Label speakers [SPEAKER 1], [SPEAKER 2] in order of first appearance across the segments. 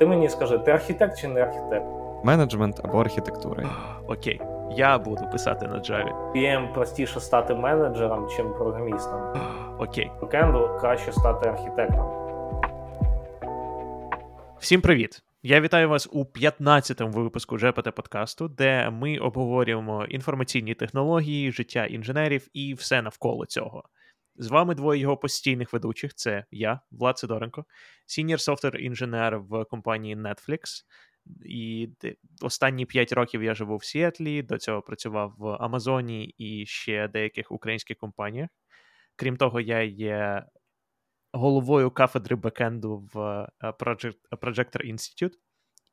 [SPEAKER 1] ти мені скажи, ти архітект чи не архітект?
[SPEAKER 2] Менеджмент або архітектура.
[SPEAKER 3] Окей, я буду писати на Java.
[SPEAKER 1] PM простіше стати менеджером, чим програмістом.
[SPEAKER 3] Окей.
[SPEAKER 1] Бекенду краще стати архітектором.
[SPEAKER 3] Всім привіт! Я вітаю вас у 15-му випуску GPT подкасту, де ми обговорюємо інформаційні технології, життя інженерів і все навколо цього. З вами двоє його постійних ведучих: це я, Влад Сидоренко, senior software engineer в компанії Netflix. І останні 5 років я живу в Сіетлі, до цього працював в Амазоні і ще деяких українських компаніях. Крім того, я є головою кафедри бекенду в е, Project, Projector Institute.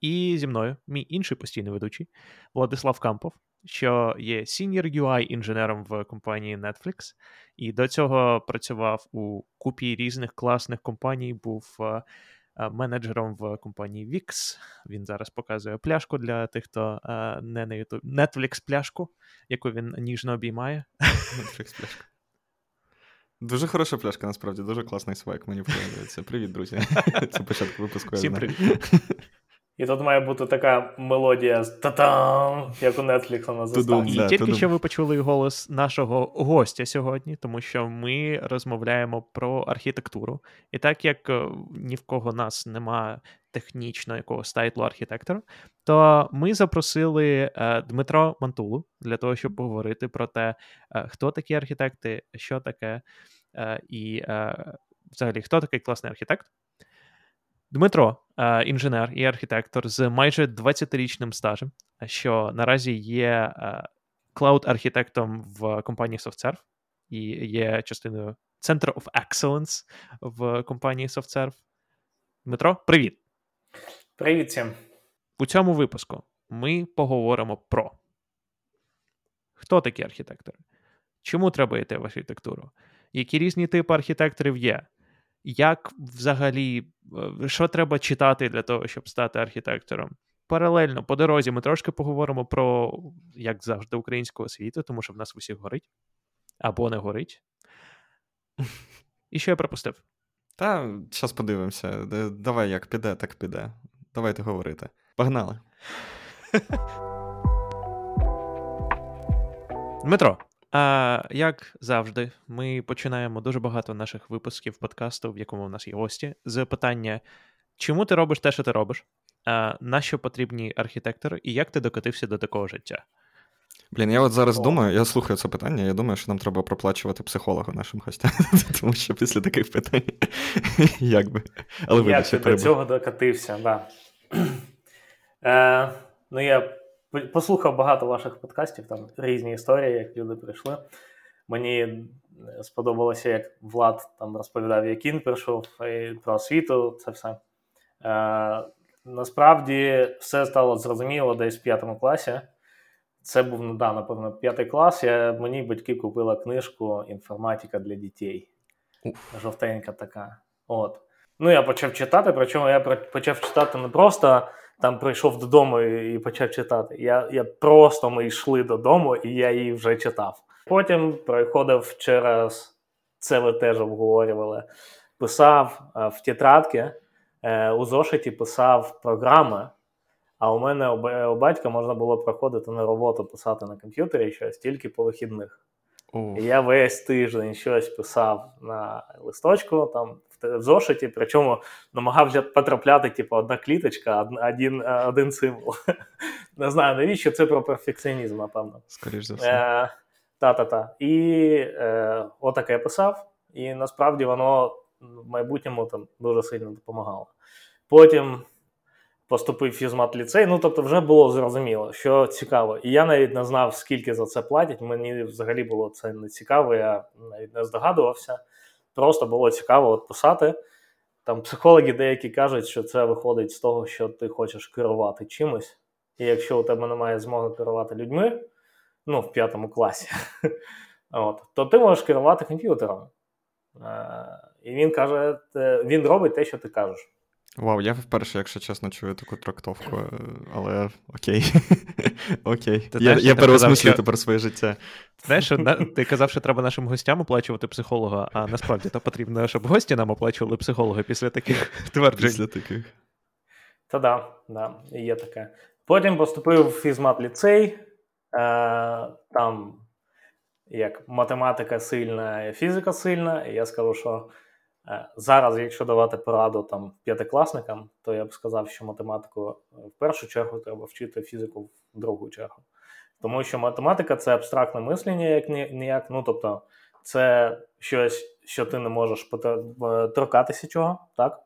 [SPEAKER 3] І зі мною мій інший постійний ведучий Владислав Кампов, що є senior UI інженером в компанії Netflix, і до цього працював у купі різних класних компаній, був е, е, менеджером в компанії VIX. Він зараз показує пляшку для тих, хто не на YouTube. Netflix пляшку, яку він ніжно обіймає.
[SPEAKER 2] Netflix пляшка. Дуже хороша пляшка, насправді, дуже класний свайк, мені подобається. Привіт, друзі. Це початку випуску.
[SPEAKER 3] Всім привіт.
[SPEAKER 1] І тут має бути така мелодія з та-там, як у Netflix на заставці.
[SPEAKER 3] І тільки що ви почули голос нашого гостя сьогодні, тому що ми розмовляємо про архітектуру. І так як е, ні в кого нас немає технічно якогось тайтлу архітектора, то ми запросили е, Дмитро Мантулу для того, щоб поговорити про те, е, хто такі архітекти, що таке, і взагалі хто такий класний архітект. Дмитро, е, інженер і архітектор з майже 20-річним стажем, що наразі є клауд-архітектом в компанії SoftServe і є частиною Center of Excellence в компанії SoftServe. Дмитро, привіт.
[SPEAKER 1] Привіт всім.
[SPEAKER 3] У цьому випуску ми поговоримо про хто такі архітектори, чому треба йти в архітектуру, які різні типи архітекторів є, як взагалі, е, що треба читати для того, щоб стати архітектором. Паралельно по дорозі ми трошки поговоримо про, як завжди, українську освіту, тому що в нас усіх горить або не горить. І що я пропустив?
[SPEAKER 2] Та, зараз подивимося. Давай, як піде, так піде. Давайте говорити. Погнали.
[SPEAKER 3] Дмитро, а, як завжди, ми починаємо дуже багато наших випусків подкасту, в якому в нас є гості, з питання: чому ти робиш те, що ти робиш? А, На що потрібні архітектори, і як ти докотився до такого життя?
[SPEAKER 2] Блін, я от зараз О. думаю, я слухаю це питання, я думаю, що нам треба проплачувати психолога нашим гостям, тому що після таких питань як би.
[SPEAKER 1] Але Як ти до цього докатився, да. Е, Ну, я послухав багато ваших подкастів, там різні історії, як люди прийшли. Мені сподобалося, як Влад там розповідав, як він прийшов, і про освіту, це все. Е, Насправді все стало зрозуміло десь в п'ятому класі. Це був ну, да, напевно, п'ятий клас. Я, Мені батьки купила книжку Інформатика для дітей. Жовтенька така. От. Ну, я почав читати, причому я почав читати не просто там прийшов додому і почав читати. Я я просто ми йшли додому, і я її вже читав. Потім приходив через це ви теж обговорювали. Писав в тетрадки, е, у зошиті писав програми. А у мене у батька можна було проходити на роботу писати на комп'ютері щось тільки по вихідних. І я весь тиждень щось писав на листочку, там в зошиті, причому намагався потрапляти, типу, одна кліточка, один один символ. Не знаю, навіщо це про перфекціонізм, напевно.
[SPEAKER 2] Скоріше за все. Е,
[SPEAKER 1] Та-та-та. І е, отаке писав, і насправді воно в майбутньому там дуже сильно допомагало. Потім поступив фізмат ліцей. Ну тобто, вже було зрозуміло, що цікаво. І я навіть не знав, скільки за це платять. Мені взагалі було це не цікаво, я навіть не здогадувався. Просто було цікаво от писати. Там психологи деякі кажуть, що це виходить з того, що ти хочеш керувати чимось. І якщо у тебе немає змоги керувати людьми, ну, в п'ятому класі, от, то ти можеш керувати комп'ютером. Е, і він каже: він робить те, що ти кажеш.
[SPEAKER 2] Вау, я вперше, якщо чесно, чую таку трактовку, е, але окей. Окей. Я я переосмислюю що... тепер своє життя.
[SPEAKER 3] Знаєш, ти казав, що треба нашим гостям оплачувати психолога, а насправді то потрібно, щоб гості нам оплачували психолога після таких тверджень.
[SPEAKER 2] Після таких.
[SPEAKER 1] Та да, да, є таке. Потім поступив в фізмат ліцей, е, там як математика сильна, фізика сильна, і я скажу, що зараз, якщо давати пораду там п'ятикласникам, то я б сказав, що математику в першу чергу треба вчити фізику в другу чергу. Тому що математика це абстрактне мислення, як ніяк. Ну тобто, це щось, що ти не можеш е, торкатися чого, так?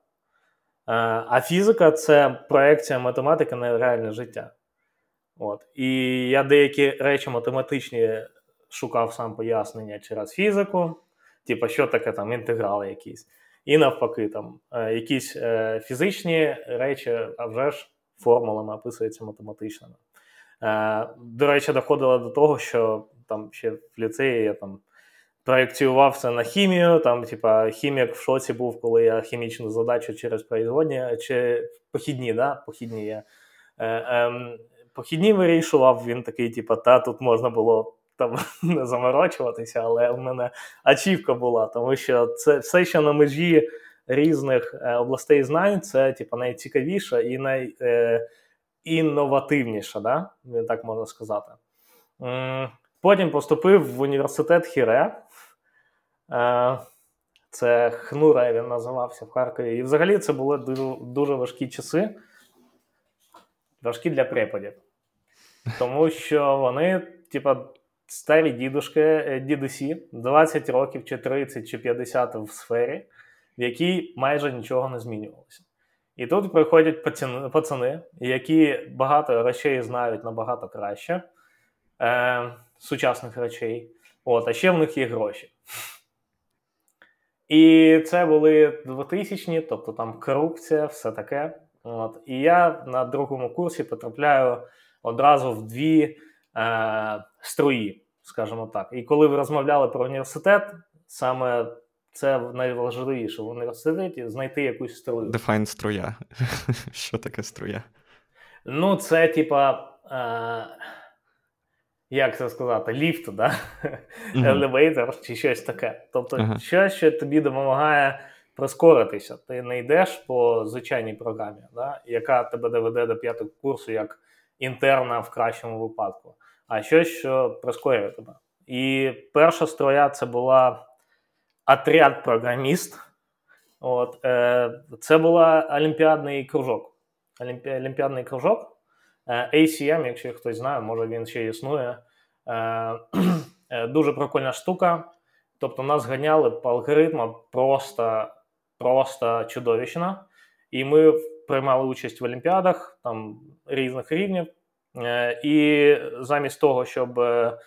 [SPEAKER 1] Е, а фізика це проекція математики на реальне життя. От. І я деякі речі математичні шукав сам пояснення через фізику, типу, що таке там інтеграли якісь. І навпаки, там е, якісь фізичні речі, а вже ж формулами описуються математичними. До речі, доходило до того, що там ще в ліцеї я там проєктував це на хімію. Там, типа, хімік в шоці був, коли я хімічну задачу через производні чи похідні, да? похідні я. Е, е, похідні вирішував, він такий, типа, та тут можна було там не заморочуватися, але в мене ачівка була, тому що це все, що на межі різних е, областей знань, це типа найцікавіше і най. Е, да? так можна сказати. Потім поступив в університет Хіре. Е, це Хнура він називався в Харкові. І взагалі це були дуже, дуже важкі часи, важкі для преподів. Тому що вони, типа, старі дідушки, е, дідусі, 20 років, чи 30, чи 50 в сфері, в якій майже нічого не змінювалося. І тут приходять пацани, які багато речей знають набагато краще е, сучасних речей. От, А ще в них є гроші. І це були 2000-ні, тобто там корупція, все таке. От. І я на другому курсі потрапляю одразу в дві е, струї, скажімо так. І коли ви розмовляли про університет, саме це найважливіше в університеті знайти якусь струю.
[SPEAKER 2] Define струя. Що таке струя?
[SPEAKER 1] Ну, це типа. Е, як це сказати, ліфт, да? Uh-huh. елевейтор чи щось таке. Тобто, uh-huh. щось, що тобі допомагає прискоритися. Ти не йдеш по звичайній програмі, да? яка тебе доведе до п'ятого курсу як інтерна в кращому випадку, а щось, що прискорює тебе. І перша строя це була отряд програміст. От, е, Це була олімпіадний кружок. Олімпі... Олімпіадний кружок. Е, ACM, якщо хтось знає, може він ще існує. Е, е, Дуже прикольна штука. Тобто нас ганяли по алгоритмам просто просто чудовищно. І ми приймали участь в олімпіадах там різних рівнів. Е, І замість того, щоб е,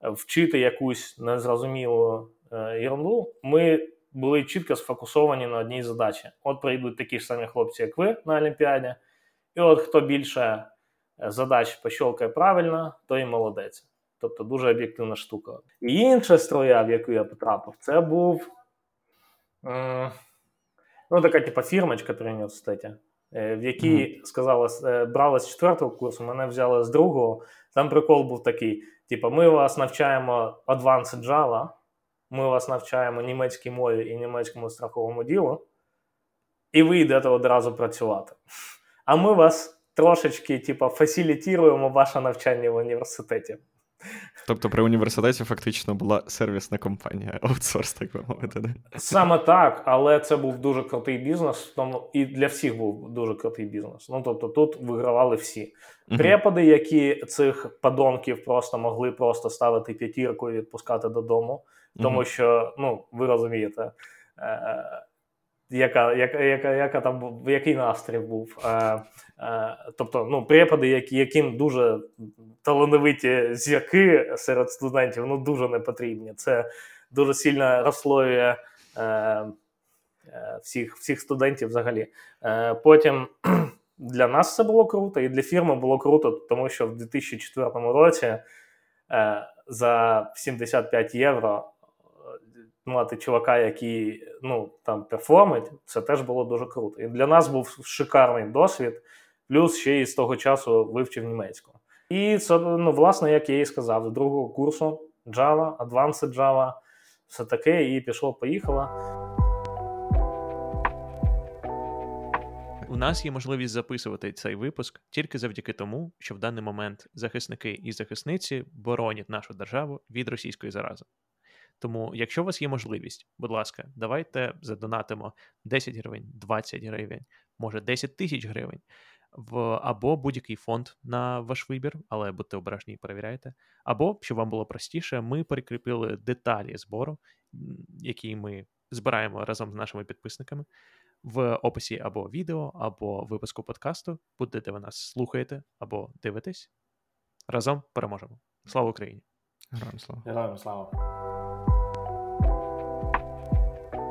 [SPEAKER 1] вчити якусь незрозумілу Е, ерунду, ми були чітко сфокусовані на одній задачі. От прийдуть такі ж самі хлопці, як ви на Олімпіаді, і от хто більше задач пощолкає правильно, той і молодець. Тобто дуже об'єктивна штука. І інша строя, в яку я потрапив, це був ну, така типу, фірмочка при університеті, в якій сказала, брала з четвертого курсу, мене взяли з другого. Там прикол був такий: типу, ми вас навчаємо Advanced Java ми вас навчаємо німецькій мові і німецькому страховому ділу, і ви йдете одразу працювати. А ми вас трошечки, типу, фасилітуємо ваше навчання в університеті.
[SPEAKER 2] Тобто при університеті фактично була сервісна компанія, аутсорс, так би мовити. Не?
[SPEAKER 1] Саме так, але це був дуже крутий бізнес, тому і для всіх був дуже крутий бізнес. Ну тобто тут вигравали всі. Преподи, які цих подонків просто могли просто ставити п'ятірку і відпускати додому тому що ну ви розумієте, е, яка, яка, яка, яка там який настрій був. Е, е, тобто, ну, препади, які, яким дуже талановиті зірки серед студентів, ну дуже не потрібні. Це дуже сильно розслоює е, е, всіх всіх студентів взагалі. Е, Потім. Для нас це було круто, і для фірми було круто, тому що в 2004 році е, за 75 євро мати чувака, який ну, там перформить, це теж було дуже круто. І для нас був шикарний досвід, плюс ще й з того часу вивчив німецьку. І це, ну, власне, як я і сказав, з другого курсу Java, Advanced Java, все таке, і пішло-поїхало.
[SPEAKER 3] нас є можливість записувати цей випуск тільки завдяки тому, що в даний момент захисники і захисниці боронять нашу державу від російської зарази. Тому, якщо у вас є можливість, будь ласка, давайте задонатимо 10 гривень, 20 гривень, може 10 тисяч гривень в або будь-який фонд на ваш вибір, але будьте обережні і перевіряйте. Або, щоб вам було простіше, ми прикріпили деталі збору, які ми збираємо разом з нашими підписниками в описі або відео, або випуску подкасту, будете ви нас слухаєте або дивитесь. Разом переможемо. Слава Україні!
[SPEAKER 2] Героям слава!
[SPEAKER 1] Героям слава!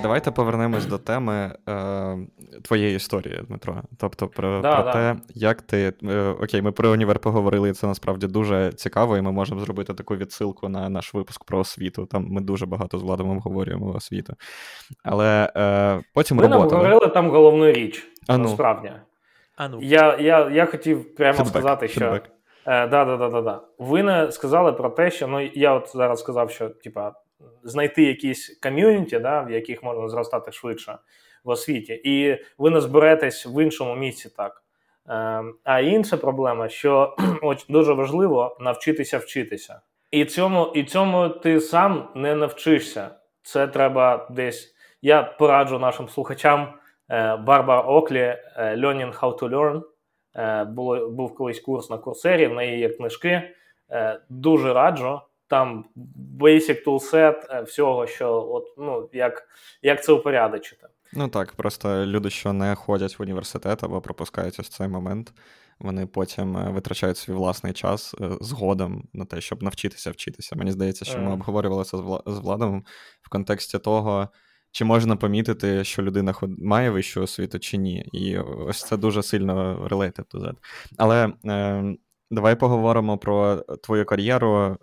[SPEAKER 2] Давайте повернемось до теми е, твоєї історії, Дмитро. Тобто, про
[SPEAKER 1] да,
[SPEAKER 2] про
[SPEAKER 1] да.
[SPEAKER 2] те, як ти. Е, окей, ми про універ поговорили, і це насправді дуже цікаво, і ми можемо зробити таку відсилку на наш випуск про освіту. Там ми дуже багато з Владом обговорюємо освіту. Але е, потім
[SPEAKER 1] ми
[SPEAKER 2] робота.
[SPEAKER 1] Ми говорили там головну річ.
[SPEAKER 2] А ну.
[SPEAKER 1] Насправді.
[SPEAKER 3] А ну.
[SPEAKER 1] Я я, я хотів прямо
[SPEAKER 2] Фідбек,
[SPEAKER 1] сказати, що.
[SPEAKER 2] Фідбек.
[SPEAKER 1] Е, да, да, да, да, да. Ви не сказали про те, що ну я от зараз сказав, що типа знайти якісь ком'юніті, да, в яких можна зростати швидше в освіті, і ви не зберетесь в іншому місці так. Е, а інша проблема, що дуже важливо навчитися вчитися. І цьому, і цьому ти сам не навчишся. Це треба десь. Я пораджу нашим слухачам е, Барбара Оклі е, Learning How to Learn. Е, було, був колись курс на курсері, в неї є книжки. Дуже раджу. Там basic toolset всього, що от, ну, як, як це упорядочити.
[SPEAKER 2] Ну так, просто люди, що не ходять в університет або пропускають ось цей момент, вони потім витрачають свій власний час згодом на те, щоб навчитися вчитися. Мені здається, що ми обговорювали це з Владом в контексті того, чи можна помітити, що людина має вищу освіту чи ні. І ось це дуже сильно related to that. Але е, давай поговоримо про твою кар'єру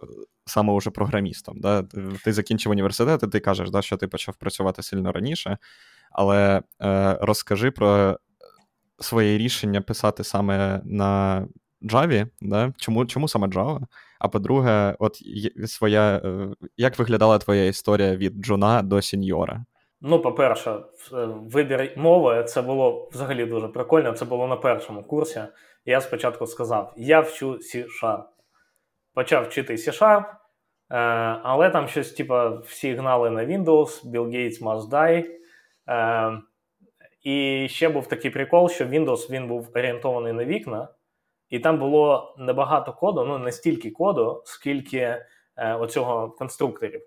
[SPEAKER 2] саме уже програмістом. Да? Ти закінчив університет, і ти кажеш, да, що ти почав працювати сильно раніше. Але е, розкажи про своє рішення писати саме на Java, да? чому чому саме Java? А по-друге, от своя, як виглядала твоя історія від джуна до сеньора?
[SPEAKER 1] Ну, по-перше, вибір мови це було взагалі дуже прикольно. Це було на першому курсі. Я спочатку сказав: я вчу C-Sharp. Почав вчити C-Sharp, але там щось, типу, всі гнали на Windows, Bill Gates must die. І ще був такий прикол, що Windows він був орієнтований на вікна, і там було небагато коду, ну не стільки коду, скільки е, оцього конструкторів.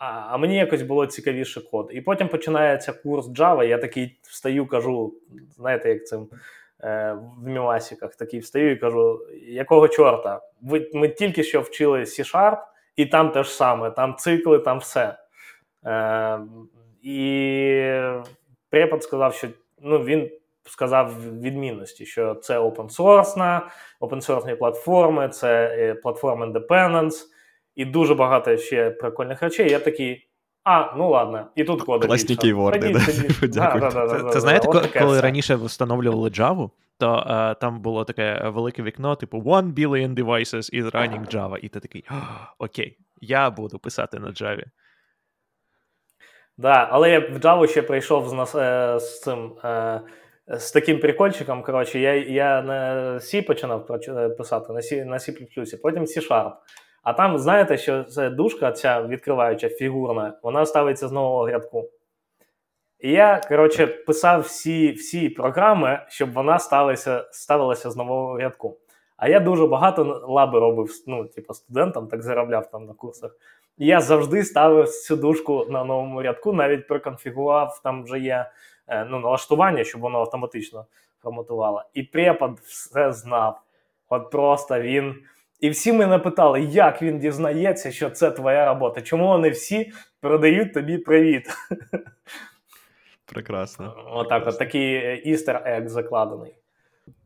[SPEAKER 1] А а мені якось було цікавіше код. І потім починається курс Java, я такий встаю, кажу, знаєте, як цим е, в міласіках, такий встаю і кажу, якого чорта? Ви, Ми тільки що вчили C-Sharp, і там те ж саме, там цикли, там все. Е, І препод сказав, що ну, він сказав відмінності, що це open source, open source платформи, це платформа independence і дуже багато ще прикольних речей. Я такий. А, ну ладно, і тут коди
[SPEAKER 2] Класні кейворди, да?
[SPEAKER 3] Це знаєте, коли раніше встановлювали Java, то uh, там було таке велике вікно, типу One billion devices is running Java. І ти такий, окей, я буду писати на Java.
[SPEAKER 1] Да, але я в Java ще прийшов з нас, е, з цим е, з таким прикольчиком. Коротше, я я на C починав писати, на C, на C++, потім C-Sharp. А там, знаєте, що це дужка, ця відкриваюча фігурна, вона ставиться з нового рядку. І я, коротше, писав всі всі програми, щоб вона ставилася ставилася з нового рядку. А я дуже багато лаби робив ну, типу, студентам, так заробляв там на курсах. І я завжди ставив цю дужку на новому рядку, навіть проконфігурував, там вже є ну, налаштування, щоб воно автоматично форматувало. І препод все знав. От просто він. І всі мене питали, як він дізнається, що це твоя робота. Чому вони всі передають тобі привіт?
[SPEAKER 2] Прекрасно.
[SPEAKER 1] Отак, от такий істер ек закладений.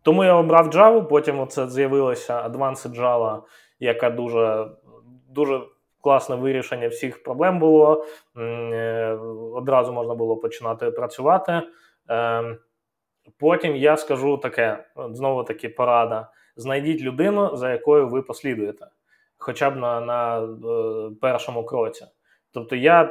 [SPEAKER 1] Тому я обрав Java, потім оце з'явилася Advanced Java, яка дуже дуже класне вирішення всіх проблем було. Одразу можна було починати працювати. Потім я скажу таке: знову таки порада. Знайдіть людину, за якою ви послідуєте, хоча б на на е, першому кроці. Тобто я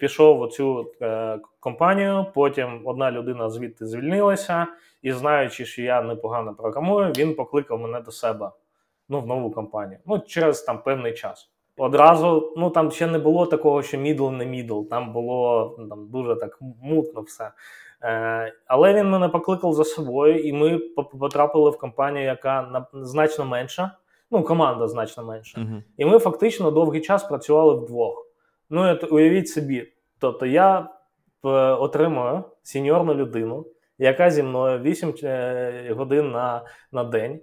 [SPEAKER 1] пішов в цю е, компанію, потім одна людина звідти звільнилася, і знаючи, що я непогано програмую, він покликав мене до себе ну, в нову компанію. Ну, через там певний час. Одразу, ну там ще не було такого, що middle не middle, там було ну, там дуже так мутно все. Е, Але він мене покликав за собою, і ми потрапили в компанію, яка значно менша. Ну, команда значно менша. Uh-huh. І ми фактично довгий час працювали вдвох. Ну, уявіть собі, тобто я е, отримую сеньорну людину, яка зі мною 8 е, годин на на день,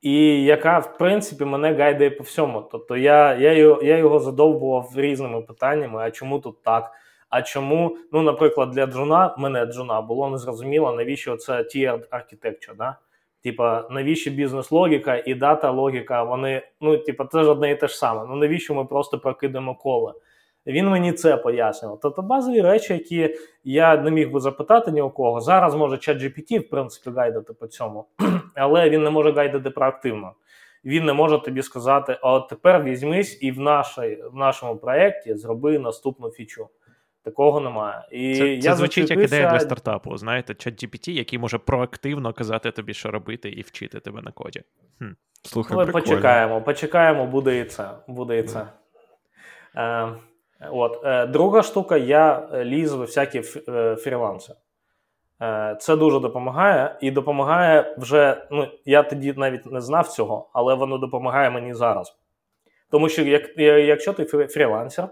[SPEAKER 1] і яка, в принципі, мене гайдає по всьому. Тобто я я, його я його задовбував різними питаннями: а чому тут так? А чому, ну, наприклад, для джуна, мене джуна було незрозуміло, навіщо це tiered architecture, да? Типа, навіщо бізнес-логіка і дата-логіка, вони, ну, типа, це ж одне і те ж саме. Ну навіщо ми просто прокидаємо коле? Він мені це пояснював. Тобто базові речі, які я не міг би запитати ні у кого. Зараз може ChatGPT, в принципі, гайдати по цьому, але він не може гайдати проактивно. Він не може тобі сказати: от тепер візьмись і в нашій, в нашому проєкті зроби наступну фічу. Такого немає. І
[SPEAKER 3] Це,
[SPEAKER 1] я
[SPEAKER 3] це звучить як ідея для стартапу. Знаєте, ChatGPT, який може проактивно казати тобі, що робити, і вчити тебе на коді. Хм.
[SPEAKER 2] Слухай, Але
[SPEAKER 1] почекаємо, почекаємо, буде і це. Буде і це. Yeah. Е, От. Е, друга штука, я е, ліз в всякі е. Це дуже допомагає, і допомагає вже. Ну, я тоді навіть не знав цього, але воно допомагає мені зараз. Тому що як, якщо ти фрілансер,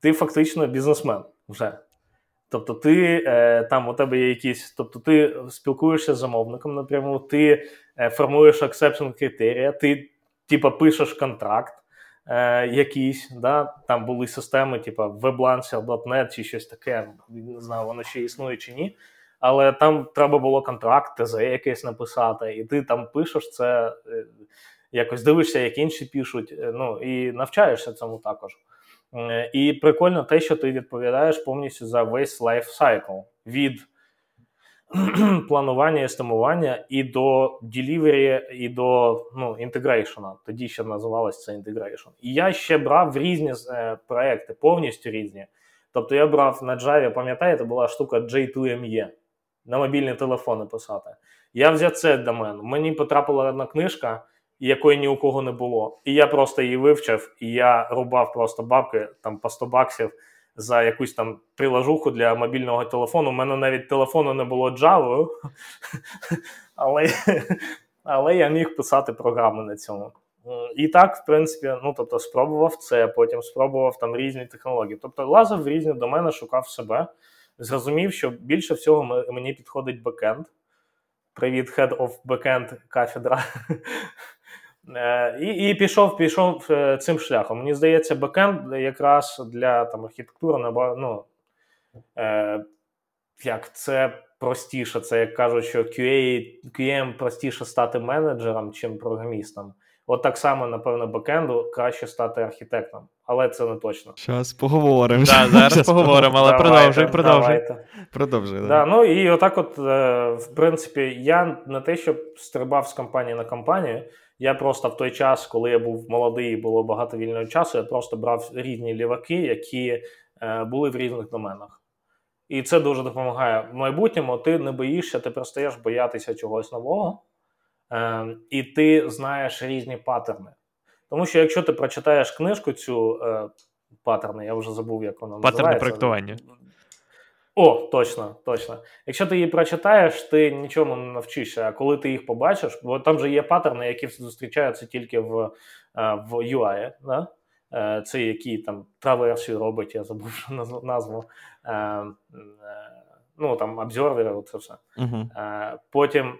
[SPEAKER 1] ти фактично бізнесмен вже. Тобто, ти там у тебе є якісь, тобто ти спілкуєшся з замовником напряму, ти формуєш acceptance критерія, ти типа пишеш контракт е, якісь, да, там були системи, типу weblancer.net чи щось таке, не знаю, воно ще існує чи ні. Але там треба було контракт, ТЗ якесь написати, і ти там пишеш це, е, якось дивишся, як інші пишуть, е, ну і навчаєшся цьому також. Е, і прикольно те, що ти відповідаєш повністю за весь cycle. від планування і естимування і до delivery, і до ну, integration а. Тоді ще називалось це integration. І я ще брав різні е, проекти, повністю різні. Тобто я брав на Java, пам'ятаєте, була штука J2ME на мобільні телефони писати. Я взяв це домен. Мені потрапила одна книжка, якої ні у кого не було. І я просто її вивчив, і я рубав просто бабки там по 100 баксів за якусь там приложуху для мобільного телефону. У мене навіть телефону не було Java, але але я міг писати програми на цьому. І так, в принципі, ну тобто, спробував це, потім спробував там різні технології. Тобто лазив в різні домени, шукав себе, зрозумів, що більше всього мені підходить бекенд. Привіт, Head of Backend кафедра. Е, і і пішов пішов е, цим шляхом. Мені здається, бекенд якраз для там, архітектури ну, е, як це простіше. Це як кажуть, що QA, QM простіше стати менеджером, чим програмістом. От так само, напевно, бекенду краще стати архітектором, але це не точно.
[SPEAKER 2] Зараз поговоримо.
[SPEAKER 3] Да, Зараз поговоримо, але продовжуй, продовжуй.
[SPEAKER 2] Продовжуй. Да.
[SPEAKER 1] Да, ну і отак, от, в принципі, я не те, щоб стрибав з компанії на компанію. Я просто в той час, коли я був молодий і було багато вільного часу, я просто брав різні ліваки, які е, були в різних доменах. І це дуже допомагає. В майбутньому ти не боїшся, ти перестаєш боятися чогось нового, е, і ти знаєш різні паттерни. Тому що якщо ти прочитаєш книжку, цю е, паттерни, я вже забув, як вона називається. Паттерни
[SPEAKER 3] проєктування.
[SPEAKER 1] О, точно, точно. Якщо ти її прочитаєш, ти нічому не навчишся. А коли ти їх побачиш, бо там же є паттерни, які зустрічаються тільки в е, в UI. Да? Е, це які там траверсію робить, я забув назву. Е, ну там обзорвери, це все. Uh-huh. Потім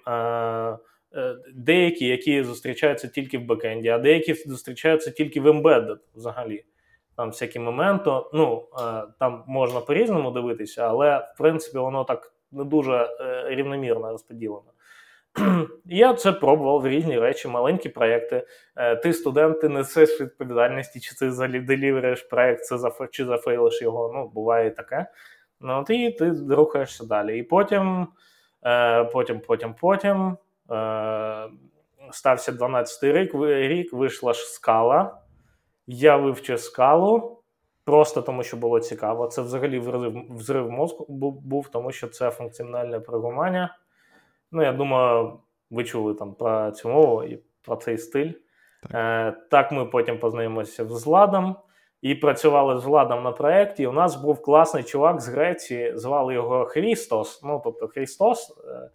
[SPEAKER 1] деякі, які зустрічаються тільки в бекенді, а деякі зустрічаються тільки в embedded взагалі там всякі моменти. Ну е, там можна по-різному дивитися, але в принципі воно так не дуже е, рівномірно розподілено. Я це пробував в різні речі, маленькі проєкти. Е, ти студент, ти несеш відповідальності, чи ти делівериш проєкт, це чи зафейлиш його. Ну, буває таке. Ну, от і ти рухаєшся далі. І потім, потім, потім, потім стався 12-й рік, рік, вийшла ж скала. Я вивчив скалу, просто тому, що було цікаво. Це взагалі взрив, взрив мозку був, тому що це функціональне програмування. Ну, я думаю, ви чули там про цю мову і про цей стиль. Так, е, так ми потім познайомилися з Владом і працювали з Владом на проєкті. У нас був класний чувак з Греції, звали його Христос. Ну, тобто Христос, е,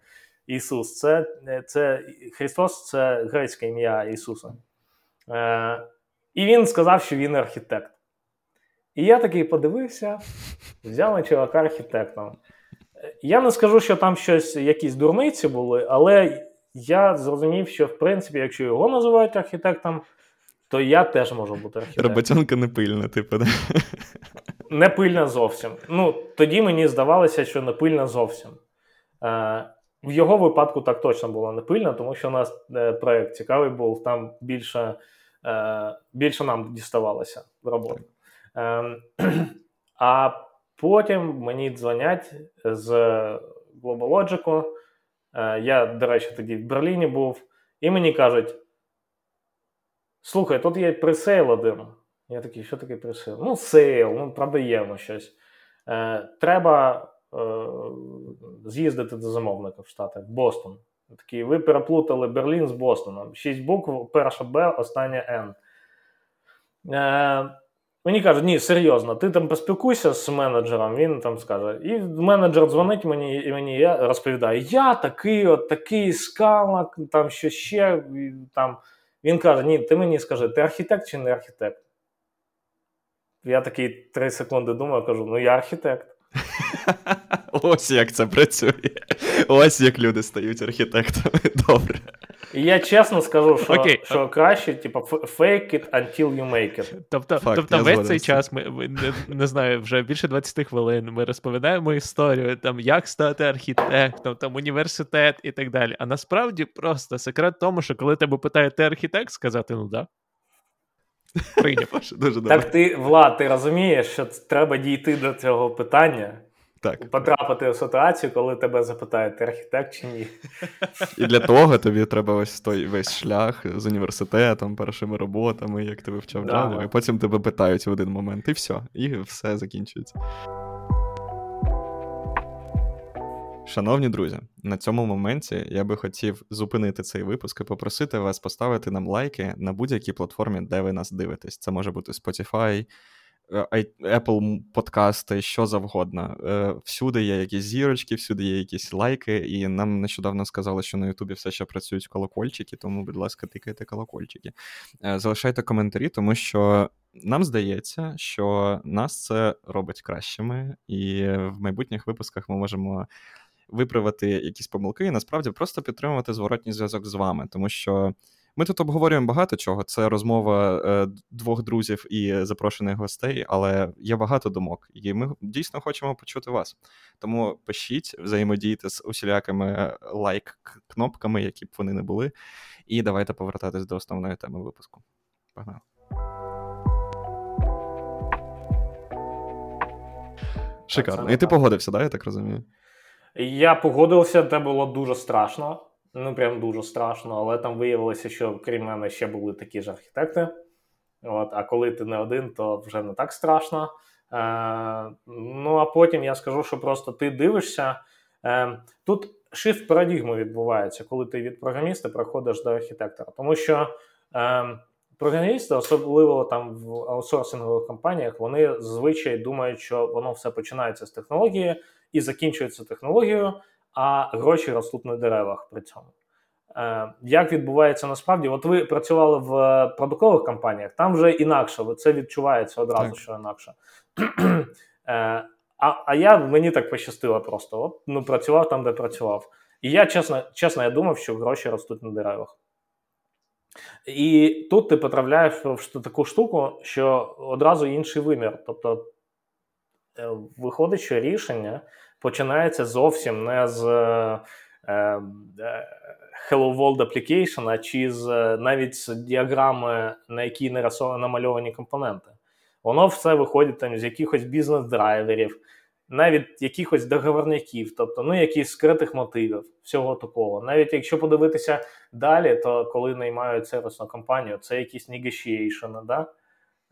[SPEAKER 1] Ісус, це це Христос це грецьке ім'я Ісуса. Е, І він сказав, що він архітект. І я такий подивився, взяв на чувака архітектом. Я не скажу, що там щось, якісь дурниці були, але я зрозумів, що в принципі, якщо його називають архітектом, то я теж можу бути архітектором.
[SPEAKER 2] Роботянка не пильна, типу, да?
[SPEAKER 1] Не пильна зовсім. Ну, тоді мені здавалося, що не пильна зовсім. Е, В його випадку так точно було не пильна, тому що у нас е, проєкт цікавий був, там більше більше нам діставалося роботи. Е, а потім мені дзвонять з GlobalLogic. Е, я, до речі, тоді в Берліні був, і мені кажуть: слухай, тут є presale один. Я такий, що таке presale? Ну, sale, ну, продаємо щось. Е, Треба е, з'їздити до замовника в Штатах, в Бостон. Такий, ви переплутали Берлін з Бостоном. Шість букв, перша Б, остання Н. Е, Мені кажуть, ні, серйозно, ти там поспілкуйся з менеджером, він там скаже. І менеджер дзвонить мені, і мені я розповідаю: я такий, от такий скала, там що ще. там. Він каже: Ні, ти мені скажи, ти архітект чи не архітект? Я такий три секунди думаю, кажу: ну я архітект.
[SPEAKER 2] Ось як це працює. Ось як люди стають архітектами. Добре.
[SPEAKER 1] І я чесно скажу, що okay. що краще, типу, fake it until you make it.
[SPEAKER 3] Тобто, Факт, тобто весь цей час ми, ми не, не знаю, вже більше 20 хвилин ми розповідаємо історію, там, як стати архітектом, там університет і так далі. А насправді просто секрет в тому, що коли тебе питають, ти архітект, сказати, ну да.
[SPEAKER 2] Прийняв. Дуже добре.
[SPEAKER 1] Так ти, Влад, ти розумієш, що треба дійти до цього питання. Так. Потрапити в ситуацію, коли тебе запитають, ти архітект чи ні.
[SPEAKER 2] І для того тобі треба ось той весь шлях з університетом, першими роботами, як ти вивчав да. Java, і потім тебе питають в один момент, і все, і все закінчується. Шановні друзі, на цьому моменті я би хотів зупинити цей випуск і попросити вас поставити нам лайки на будь-якій платформі, де ви нас дивитесь. Це може бути Spotify, Apple подкасти, що завгодно. Е, всюди є якісь зірочки, всюди є якісь лайки, і нам нещодавно сказали, що на Ютубі все ще працюють колокольчики, тому, будь ласка, тикайте колокольчики. Е, залишайте коментарі, тому що. Нам здається, що нас це робить кращими, і в майбутніх випусках ми можемо виправити якісь помилки і насправді просто підтримувати зворотній зв'язок з вами, тому що. Ми тут обговорюємо багато чого. Це розмова е, двох друзів і запрошених гостей, але є багато думок, і ми дійсно хочемо почути вас. Тому пишіть, взаємодійте з усілякими лайк-кнопками, які б вони не були. І давайте повертатись до основної теми випуску. Погнали. Шикарно. І ти погодився, да, я так розумію?
[SPEAKER 1] Я погодився, це було дуже страшно. Ну, прям дуже страшно, але там виявилося, що крім мене ще були такі ж архітекти. От, А коли ти не один, то вже не так страшно. Е, Ну, а потім я скажу, що просто ти дивишся. Е, Тут шифт парадігми відбувається, коли ти від програміста приходиш до архітектора. Тому що е, програмісти, особливо там в аутсорсингових компаніях, вони зазвичай думають, що воно все починається з технології і закінчується технологією, а гроші ростуть на деревах при цьому. Е, Як відбувається насправді? От ви працювали в продуктових компаніях, там вже інакше, це відчувається одразу, так. що інакше. Е, а а я мені так пощастило просто. От, ну, Працював там, де працював. І я чесно, чесно, я думав, що гроші ростуть на деревах. І тут ти потрапляєш в таку штуку, що одразу інший вимір. Тобто Е, виходить, що рішення починається зовсім не з е, е, Hello World Application, чи з навіть з діаграми, на якій намальовані компоненти. Воно все виходить там з якихось бізнес-драйверів, навіть якихось договорників, тобто ну, якихось скритих мотивів, всього такого. Навіть якщо подивитися далі, то коли наймають сервісну компанію, це якісь negotiation, да?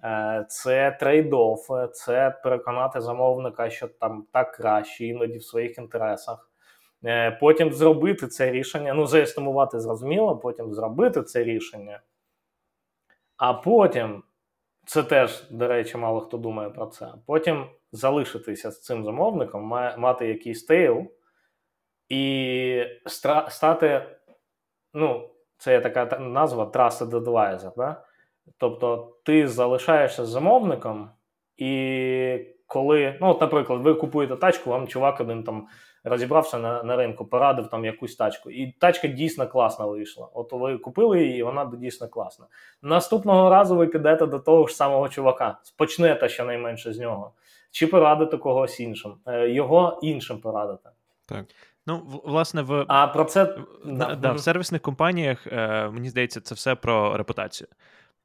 [SPEAKER 1] Е, це трейдоф, це переконати замовника, що там так краще, іноді в своїх інтересах. Е, потім зробити це рішення, ну, заестимувати зрозуміло, потім зробити це рішення. А потім, це теж, до речі, мало хто думає про це. Потім залишитися з цим замовником, мати якийсь тейл і стати, ну, це є така назва Trusted Advisor, да? Тобто ти залишаєшся замовником, і коли, ну, от, наприклад, ви купуєте тачку, вам чувак один там розібрався на на ринку, порадив там якусь тачку. І тачка дійсно класна вийшла. От ви купили її, і вона дійсно класна. Наступного разу ви підете до того ж самого чувака, спочнете щонайменше з нього, чи порадите когось іншим, е, його іншим порадите.
[SPEAKER 2] Так.
[SPEAKER 3] Ну, власне, в
[SPEAKER 1] а про це
[SPEAKER 3] да, да, в сервісних компаніях, е, мені здається, це все про репутацію.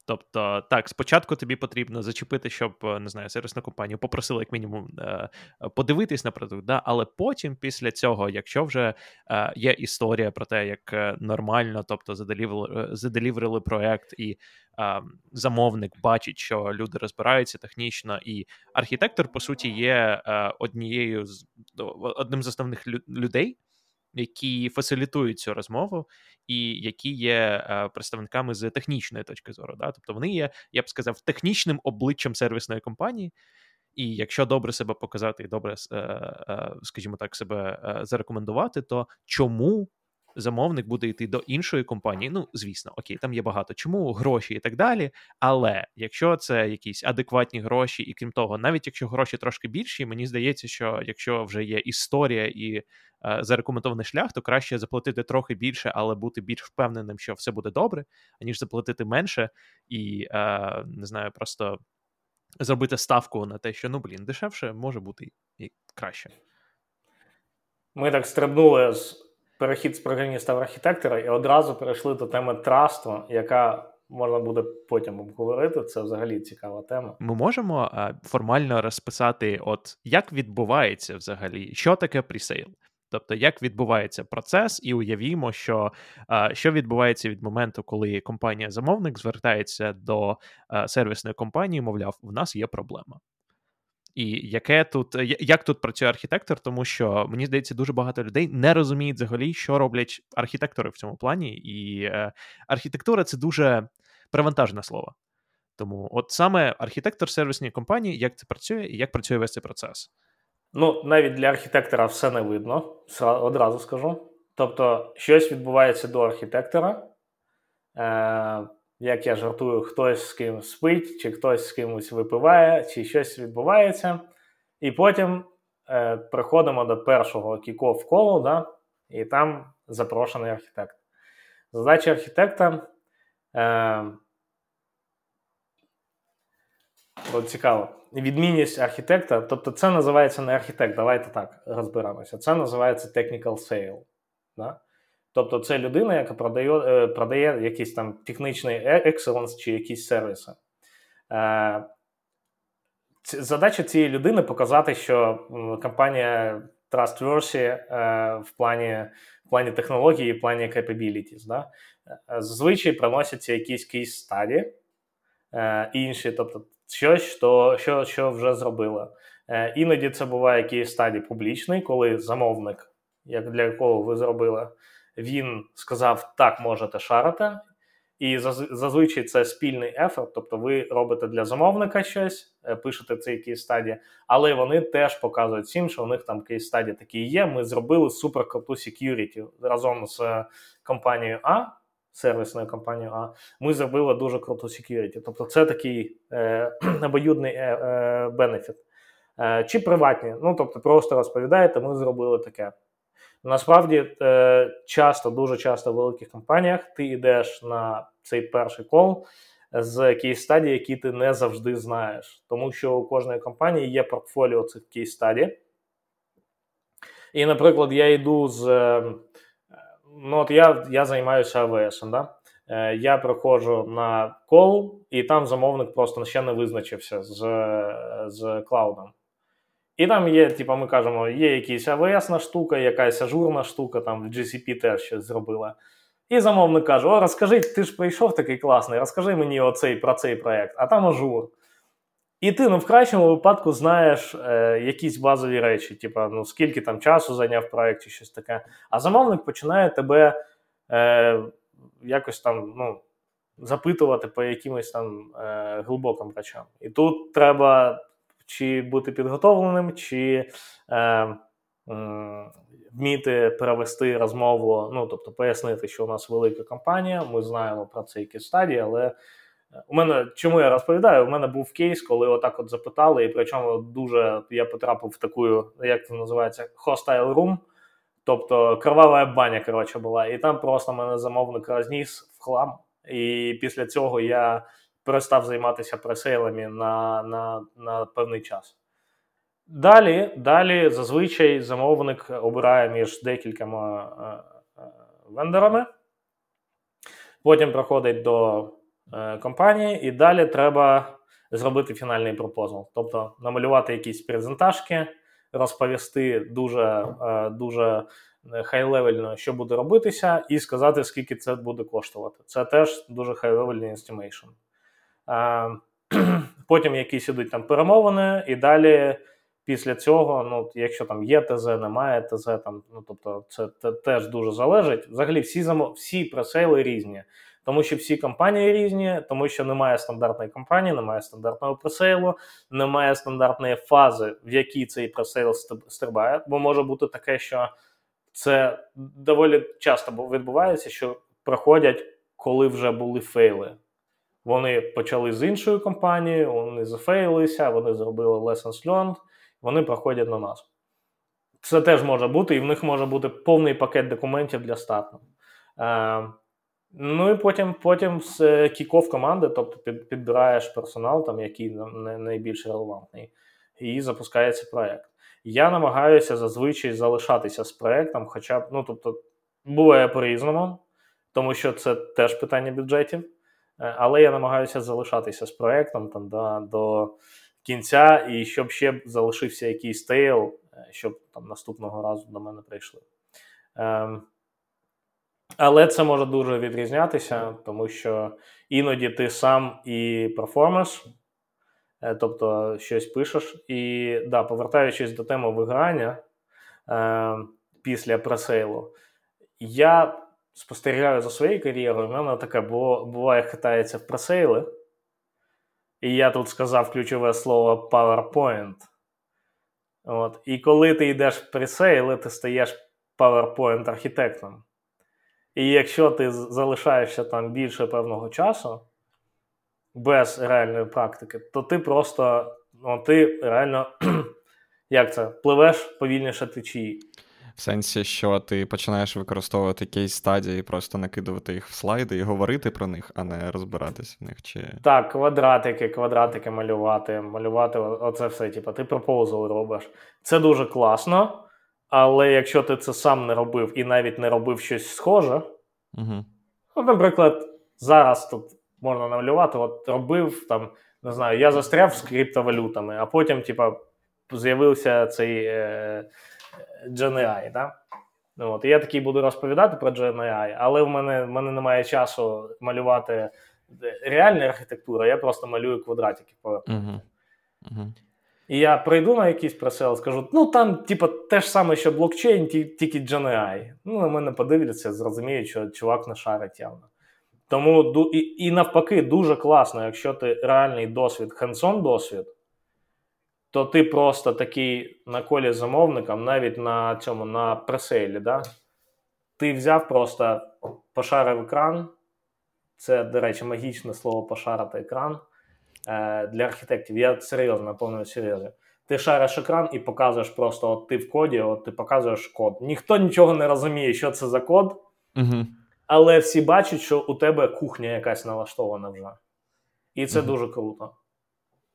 [SPEAKER 3] Тобто, так, спочатку тобі потрібно зачепити, щоб е, не знаю, сервісну компанію попросили, як мінімум, е, подивитись на продукт, да? але потім, після цього, якщо вже е, є історія про те, як нормально, тобто заделіверили проект, і замовник бачить, що люди розбираються технічно, і архітектор, по суті, є однією з одним з основних людей які фасилітують цю розмову, і які є е, представниками з технічної точки зору. Да? Тобто вони є, я б сказав, технічним обличчям сервісної компанії. І якщо добре себе показати і добре, е, е, скажімо так, себе зарекомендувати, то чому замовник буде йти до іншої компанії. Ну, звісно, окей, там є багато чому, гроші і так далі. Але якщо це якісь адекватні гроші, і крім того, навіть якщо гроші трошки більші, мені здається, що якщо вже є історія і е, зарекомендований шлях, то краще заплатити трохи більше, але бути більш впевненим, що все буде добре, аніж заплатити менше і е, не знаю, просто зробити ставку на те, що ну блін, дешевше може бути і краще.
[SPEAKER 1] Ми так стрибнули з перехід з програміста в архітектора і одразу перейшли до теми trust у, яка можна буде потім обговорити. Це взагалі цікава тема.
[SPEAKER 3] Ми можемо формально розписати, от як відбувається взагалі, що таке presale? Тобто, як відбувається процес, і уявімо, що що відбувається від моменту, коли компанія-замовник звертається до сервісної компанії, мовляв, в нас є проблема. І яке тут як тут працює архітектор, тому що мені здається, дуже багато людей не розуміють взагалі, що роблять архітектори в цьому плані, і е, архітектура це дуже перевантажне слово. Тому, от саме архітектор сервісної компанії, як це працює і як працює весь цей процес.
[SPEAKER 1] Ну, навіть для архітектора все не видно, одразу скажу. Тобто, щось відбувається до архітектора. Е, як я жартую, хтось з ким спить, чи хтось з кимось випиває, чи щось відбувається. І потім е, приходимо до першого кіков колу, да, і там запрошений архітектор. Задача архітектора. Е, от цікаво. Відмінність архітекта, тобто це називається не архітект, давайте так розберемося. Це називається technical sale. Да? Тобто це людина, яка продає е, продає якийсь там технічний екселенс чи якісь сервіси. Е, задача цієї людини показати, що компанія trustworthy е, в плані в плані технології і в плані capabilities. Да? Зазвичай приносяться якісь кейс стаді інші, тобто щось, що що, що вже зробили. Іноді це буває case study публічний, коли замовник, як для якого ви зробили він сказав, так можете шарити. І зазвичай це спільний effort, тобто ви робите для замовника щось, е, пишете цей case study, але вони теж показують всім, що у них там case study такі є. Ми зробили супер круту security разом з компанією А, сервісною компанією А. Ми зробили дуже круту security. Тобто, це такий е, обоюдний е, е, benefit. Е, чи приватні. Ну тобто, просто розповідаєте, ми зробили таке. Насправді, е, часто, дуже часто в великих компаніях ти йдеш на цей перший кол з кейс стадії, які ти не завжди знаєш, тому що у кожної компанії є портфоліо цих кейс стадій. І, наприклад, я йду з. Е, ну, от Я я займаюся АВС. Да? Е, я приходжу на кол, і там замовник просто ще не визначився з, з клаудом. І там є, типу, ми кажемо, є якась АВСна штука, якась ажурна штука, там в GCP теж щось зробила. І замовник каже: О, розкажи, ти ж прийшов такий класний, розкажи мені оцей про цей проект, а там ажур. І ти ну, в кращому випадку знаєш е, якісь базові речі, типу, ну скільки там часу зайняв проєкт чи щось таке. А замовник починає тебе е, якось там ну, запитувати по якимось там е, глибоким речам. І тут треба чи бути підготовленим, чи е, вміти перевести розмову, ну тобто пояснити, що у нас велика компанія, ми знаємо про це які стадії, але у мене чому я розповідаю? У мене був кейс, коли отак от запитали, і причому дуже я потрапив в таку, як це називається, hostile room, тобто кровава баня коротше, була. І там просто мене замовник розніс в хлам. І після цього я перестав займатися пресейлами на, на, на певний час. Далі, далі зазвичай замовник обирає між декількома е, е, вендорами, потім проходить до е, компанії, і далі треба зробити фінальний пропозал. Тобто намалювати якісь презентажки, розповісти дуже дуже high-level но, що буде робитися, і сказати, скільки це буде коштувати. Це теж дуже high-level ний estimation. Потім якісь ідуть там перемовини, і далі після цього, ну якщо там є ТЗ, немає ТЗ, там ну тобто це теж дуже залежить. Взагалі, всі всі пресейли різні, тому що всі компанії різні, тому що немає стандартної компанії, немає стандартного пресейлу, немає стандартної фази, в якій цей пресейл стрибає. Бо може бути таке, що це доволі часто відбувається, що проходять, коли вже були фейли. Вони почали з іншою компанією, вони зафейлилися, вони зробили lessons learned, вони проходять на нас. Це теж може бути, і в них може бути повний пакет документів для старту. Е, Ну і потім потім з кіков команди, тобто під, підбираєш персонал, там, який найбільш релевантний, і запускається проєкт. Я намагаюся зазвичай залишатися з проєктом, хоча б, ну тобто, буває по-різному, тому що це теж питання бюджетів. Е, але я намагаюся залишатися з проектом там да, до кінця, і щоб ще залишився якийсь тейл, е, щоб там наступного разу до мене прийшли. Ем, але це може дуже відрізнятися, тому що іноді ти сам і перформиш, е, тобто щось пишеш. І да, повертаючись до теми виграння е, після пресейлу, я спостерігаю за своєю кар'єрою, в мене таке буває хитається в пресейли. І я тут сказав ключове слово PowerPoint. От. І коли ти йдеш в пресейли, ти стаєш PowerPoint-архітектом. І якщо ти залишаєшся там більше певного часу, без реальної практики, то ти просто ну, ти реально як це, пливеш повільніше течії.
[SPEAKER 2] В сенсі, що ти починаєш використовувати кейс стадії, просто накидувати їх в слайди і говорити про них, а не розбиратися в них. чи...
[SPEAKER 1] Так, квадратики, квадратики малювати, малювати оце все. Типу, ти пропозал робиш. Це дуже класно, але якщо ти це сам не робив і навіть не робив щось схоже,
[SPEAKER 2] угу.
[SPEAKER 1] от, наприклад, зараз тут можна намалювати, от робив там, не знаю, я застряв з криптовалютами, а потім, типа, з'явився цей. Е- GNI, да? Ну, от, я такий буду розповідати про GNI, але в мене в мене немає часу малювати реальну архітектуру, я просто малюю квадратики
[SPEAKER 2] uh-huh. Uh-huh.
[SPEAKER 1] І я прийду на якийсь пресейл, скажу: ну там, типу, те ж саме, що блокчейн, тільки GenAI. Ну, на мене подивляться, зрозуміють, що чувак не шарить явно. Тому і, і навпаки, дуже класно, якщо ти реальний досвід, hands-on досвід то ти просто такий на колі замовникам, навіть на цьому на пресейлі, да? ти взяв просто пошарив екран. Це, до речі, магічне слово пошарити екран е, для архітектів. Я серйозно, на повному серйозі. Ти шариш екран і показуєш просто от ти в коді, от ти показуєш код. Ніхто нічого не розуміє, що це за код,
[SPEAKER 2] угу.
[SPEAKER 1] але всі бачать, що у тебе кухня якась налаштована вже. І це угу. дуже круто.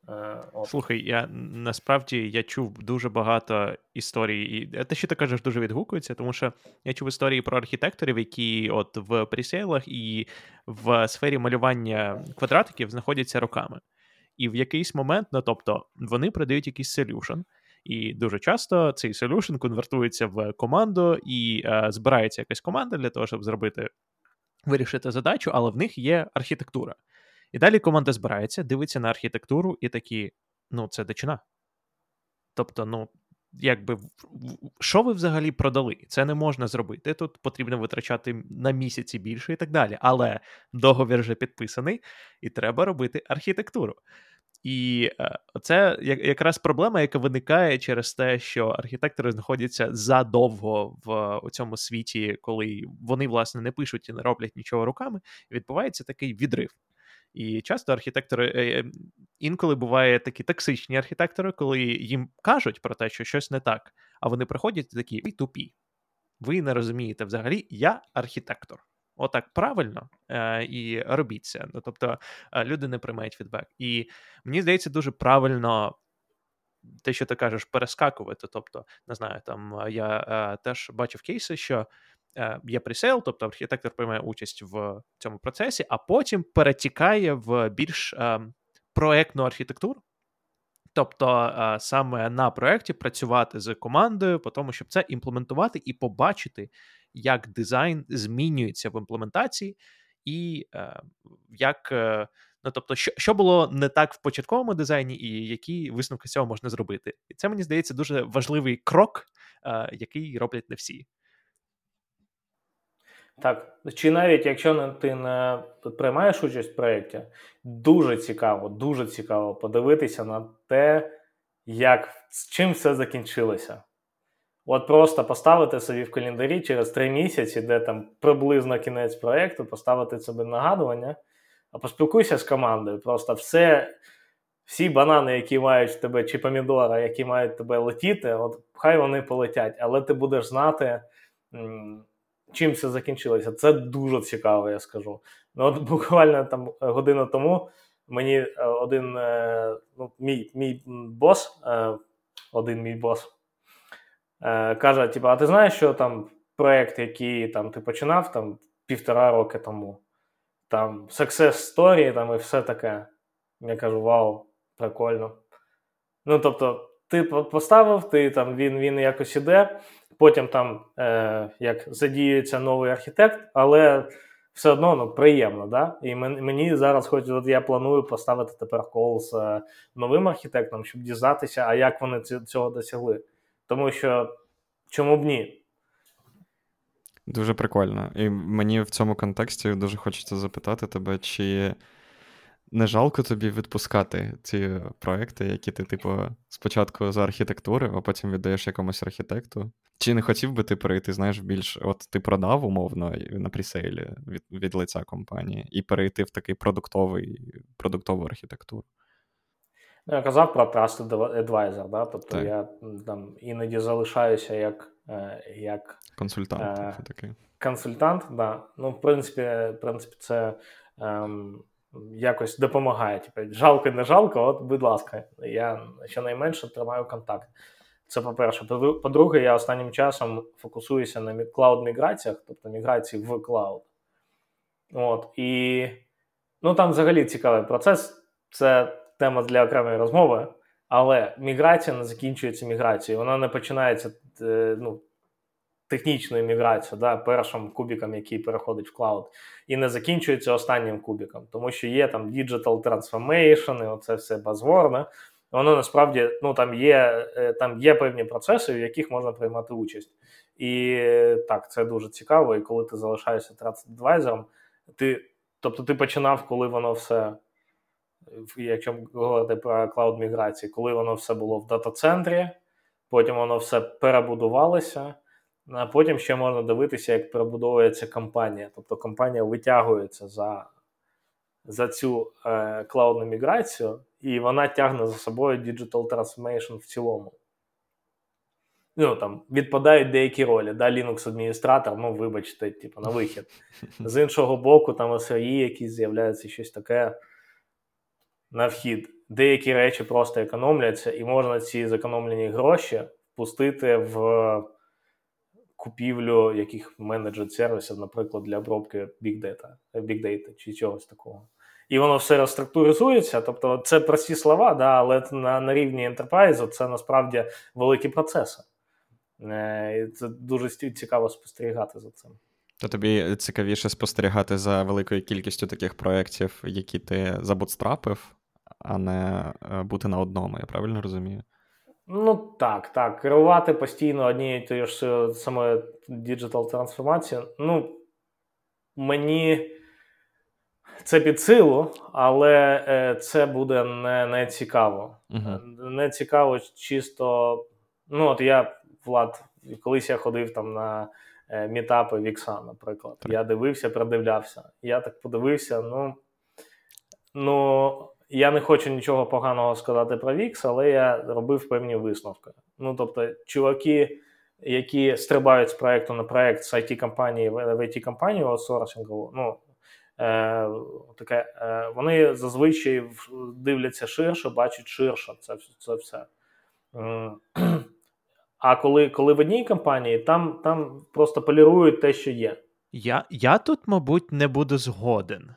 [SPEAKER 3] Е, от. Слухай, я насправді я чув дуже багато історій, і те, що ти кажеш, дуже відгукується, тому що я чув історії про архітекторів, які от в пресейлах і в сфері малювання квадратиків знаходяться роками. І в якийсь момент, ну тобто, вони продають якийсь solution, і дуже часто цей solution конвертується в команду і е, збирається якась команда для того, щоб зробити вирішити задачу, але в них є архітектура. І далі команда збирається, дивиться на архітектуру і такі: ну, це дичина. Тобто, ну, якби що ви взагалі продали? Це не можна зробити. Тут потрібно витрачати на місяці більше і так далі. Але договір вже підписаний, і треба робити архітектуру. І е, це якраз проблема, яка виникає через те, що архітектори знаходяться задовго в цьому світі, коли вони власне не пишуть і не роблять нічого руками. Відбувається такий відрив. І часто архітектори е, е, інколи буває такі токсичні архітектори, коли їм кажуть про те, що щось не так, а вони приходять такі ви тупі. Ви не розумієте взагалі, я архітектор. Отак правильно е, і робіть це. Ну тобто е, люди не приймають фідбек. І мені здається, дуже правильно те, що ти кажеш, перескакувати. Тобто, не знаю, там я е, теж бачив кейси, що є пресейл, тобто архітектор приймає участь в цьому процесі, а потім перетікає в більш е, проектну архітектуру. Тобто е, саме на проєкті працювати з командою, по тому, щоб це імплементувати і побачити, як дизайн змінюється в імплементації, і як. Ну, тобто, що що було не так в початковому дизайні, і які висновки цього можна зробити. І це мені здається дуже важливий крок, який роблять не всі.
[SPEAKER 1] Так, чи навіть якщо ти не приймаєш участь в проєкті, дуже цікаво, дуже цікаво подивитися на те, як з чим все закінчилося. От просто поставити собі в календарі через три місяці, де там приблизно кінець проєкту, поставити собі нагадування, а поспілкуйся з командою. Просто все, всі банани, які мають в тебе, чи помідори, які мають тебе летіти, от хай вони полетять, але ти будеш знати чим це закінчилося. Це дуже цікаво, я скажу. Ну, от Буквально там годину тому мені е, один е, ну, мій мій бос, е, один мій бос, каже: типу, а ти знаєш, що там проєкт, який там ти починав там півтора роки тому, там success story там і все таке. Я кажу: Вау, прикольно. Ну, тобто, ти поставив, ти там він він якось іде, потім там е, як задіюється новий архітект, але все одно ну, приємно. Да? І мені зараз, хоч от я планую поставити тепер кол з е, новим архітектом, щоб дізнатися, а як вони цього досягли. Тому що чому б ні?
[SPEAKER 2] Дуже прикольно. І мені в цьому контексті дуже хочеться запитати тебе, чи не жалко тобі відпускати ці проекти, які ти, типу, спочатку за архітектури, а потім віддаєш якомусь архітекту. Чи не хотів би ти перейти, знаєш, більш от ти продав умовно на пресейлі від від лиця компанії і перейти в такий продуктовий, продуктову архітектуру?
[SPEAKER 1] Ну, я казав про Trusted Advisor, да? тобто так. я там іноді залишаюся як е, як
[SPEAKER 2] консультант. Е, такий.
[SPEAKER 1] Консультант, да. Ну, в принципі, в принципі, це. Ем, якось допомагає. Типу, жалко, не жалко, от, будь ласка, я щонайменше тримаю контакт. Це по-перше. По-друге, я останнім часом фокусуюся на клауд-міграціях, тобто міграції в клауд. От, І ну, там взагалі цікавий процес. Це тема для окремої розмови, але міграція не закінчується міграцією. Вона не починається е, ну, технічною міграцією, да, першим кубіком, який переходить в клауд, і не закінчується останнім кубіком, тому що є там digital transformation, і оце все базворне. Воно насправді ну там є е, там є певні процеси, в яких можна приймати участь. І так, це дуже цікаво. І коли ти залишаєшся TrustAdvisor, ти, тобто ти починав, коли воно все, якщо говорити про клауд міграції, коли воно все було в дата-центрі, потім воно все перебудувалося. А потім ще можна дивитися, як перебудовується компанія. Тобто компанія витягується за за цю е, клаудну міграцію, і вона тягне за собою Digital Transformation в цілому. Ну, там, Відпадають деякі ролі. Да, Linux-адміністратор, ну, вибачте, типу, на вихід. З іншого боку, там SRE якісь з'являється щось таке на вхід. Деякі речі просто економляться, і можна ці зекономлені гроші впустити в купівлю яких менеджер сервісів, наприклад, для обробки Big Data чи чогось такого. І воно все розструктуризується. Тобто, це прості слова, да, але на на рівні Enterprise це насправді великі процеси. Е, і Це дуже цікаво спостерігати за цим.
[SPEAKER 2] То тобі цікавіше спостерігати за великою кількістю таких проєктів, які ти забутстрапив, а не е, бути на одному. Я правильно розумію?
[SPEAKER 1] Ну так, так. Керувати постійно однією тією ж самою діджитал трансформацією. Ну, мені це під силу, але е, це буде не, не цікаво.
[SPEAKER 2] Uh-huh.
[SPEAKER 1] Не цікаво чисто. Ну, от я, Влад, колись я ходив там на е, мітапи Вікса, наприклад. Так. Я дивився, придивлявся. Я так подивився, ну. Ну, я не хочу нічого поганого сказати про Вікс, але я робив певні висновки. Ну, тобто, чуваки, які стрибають з проекту на проект з it компанії в it компанію аутсорсингову, ну, е, таке, е, вони зазвичай дивляться ширше, бачать ширше це, це все. А коли коли в одній компанії, там там просто полірують те, що є.
[SPEAKER 3] Я я тут, мабуть, не буду згоден.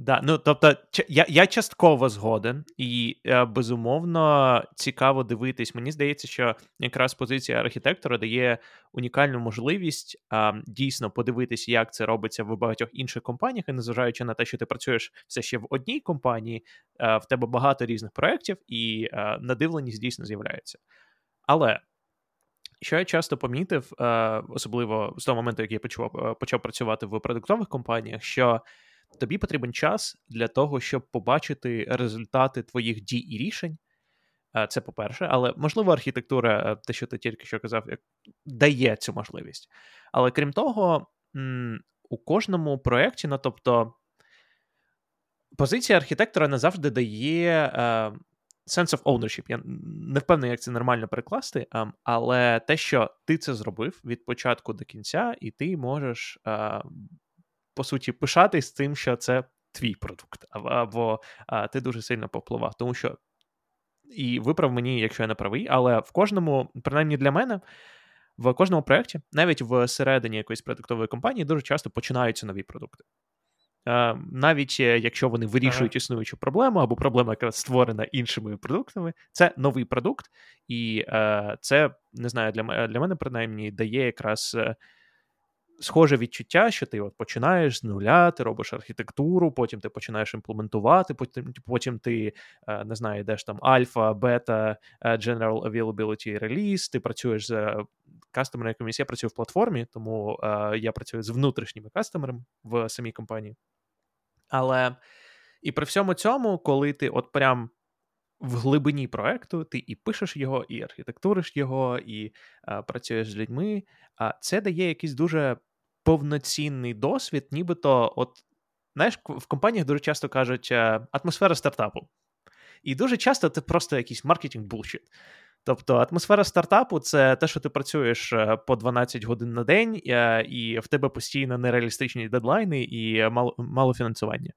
[SPEAKER 3] Да, ну тобто, я я частково згоден, і е, безумовно цікаво дивитись. Мені здається, що якраз позиція архітектора дає унікальну можливість а, дійсно подивитись, як це робиться в багатьох інших компаніях, і незважаючи на те, що ти працюєш все ще в одній компанії, а, е, в тебе багато різних проєктів, і а, е, надивленість дійсно з'являється. Але. Що я часто помітив, особливо з того моменту, як я почав почав працювати в продуктових компаніях, що тобі потрібен час для того, щоб побачити результати твоїх дій і рішень. Е, це по-перше, але можливо, архітектура, е, те, що ти тільки що казав, дає цю можливість. Але крім того, у кожному проєкті, ну тобто, позиція архітектора не завжди дає е, sense of ownership. Я не впевнений, як це нормально перекласти, але те, що ти це зробив від початку до кінця, і ти можеш по суті, пишатись тим, що це твій продукт, або а, ти дуже сильно попливав. Тому що, і виправ мені, якщо я не правий, але в кожному, принаймні для мене, в кожному проєкті, навіть в середині якоїсь продуктової компанії, дуже часто починаються нові продукти. Навіть е, якщо вони вирішують ага. існуючу проблему, або проблема, яка створена іншими продуктами, це новий продукт, і е, це не знаю, для для мене принаймні дає якраз е, схоже відчуття, що ти от починаєш з нуля, ти робиш архітектуру, потім ти починаєш імплементувати, потім потім ти е, не знаю, йдеш там альфа, бета, е, general availability release, ти працюєш з кастомерами якимось. Я працюю в платформі, тому е, я працюю з внутрішніми кастомерами в самій компанії. Але і при всьому цьому, коли ти от прям. В глибині проекту ти і пишеш його, і архітектуриш його, і а, працюєш з людьми. А це дає якийсь дуже повноцінний досвід, нібито, от знаєш, в компаніях дуже часто кажуть е, атмосфера стартапу. І дуже часто це просто якийсь маркетинг булшіт. Тобто атмосфера стартапу це те, що ти працюєш е, по 12 годин на день, е, і в тебе постійно нереалістичні дедлайни і мало, мало фінансування.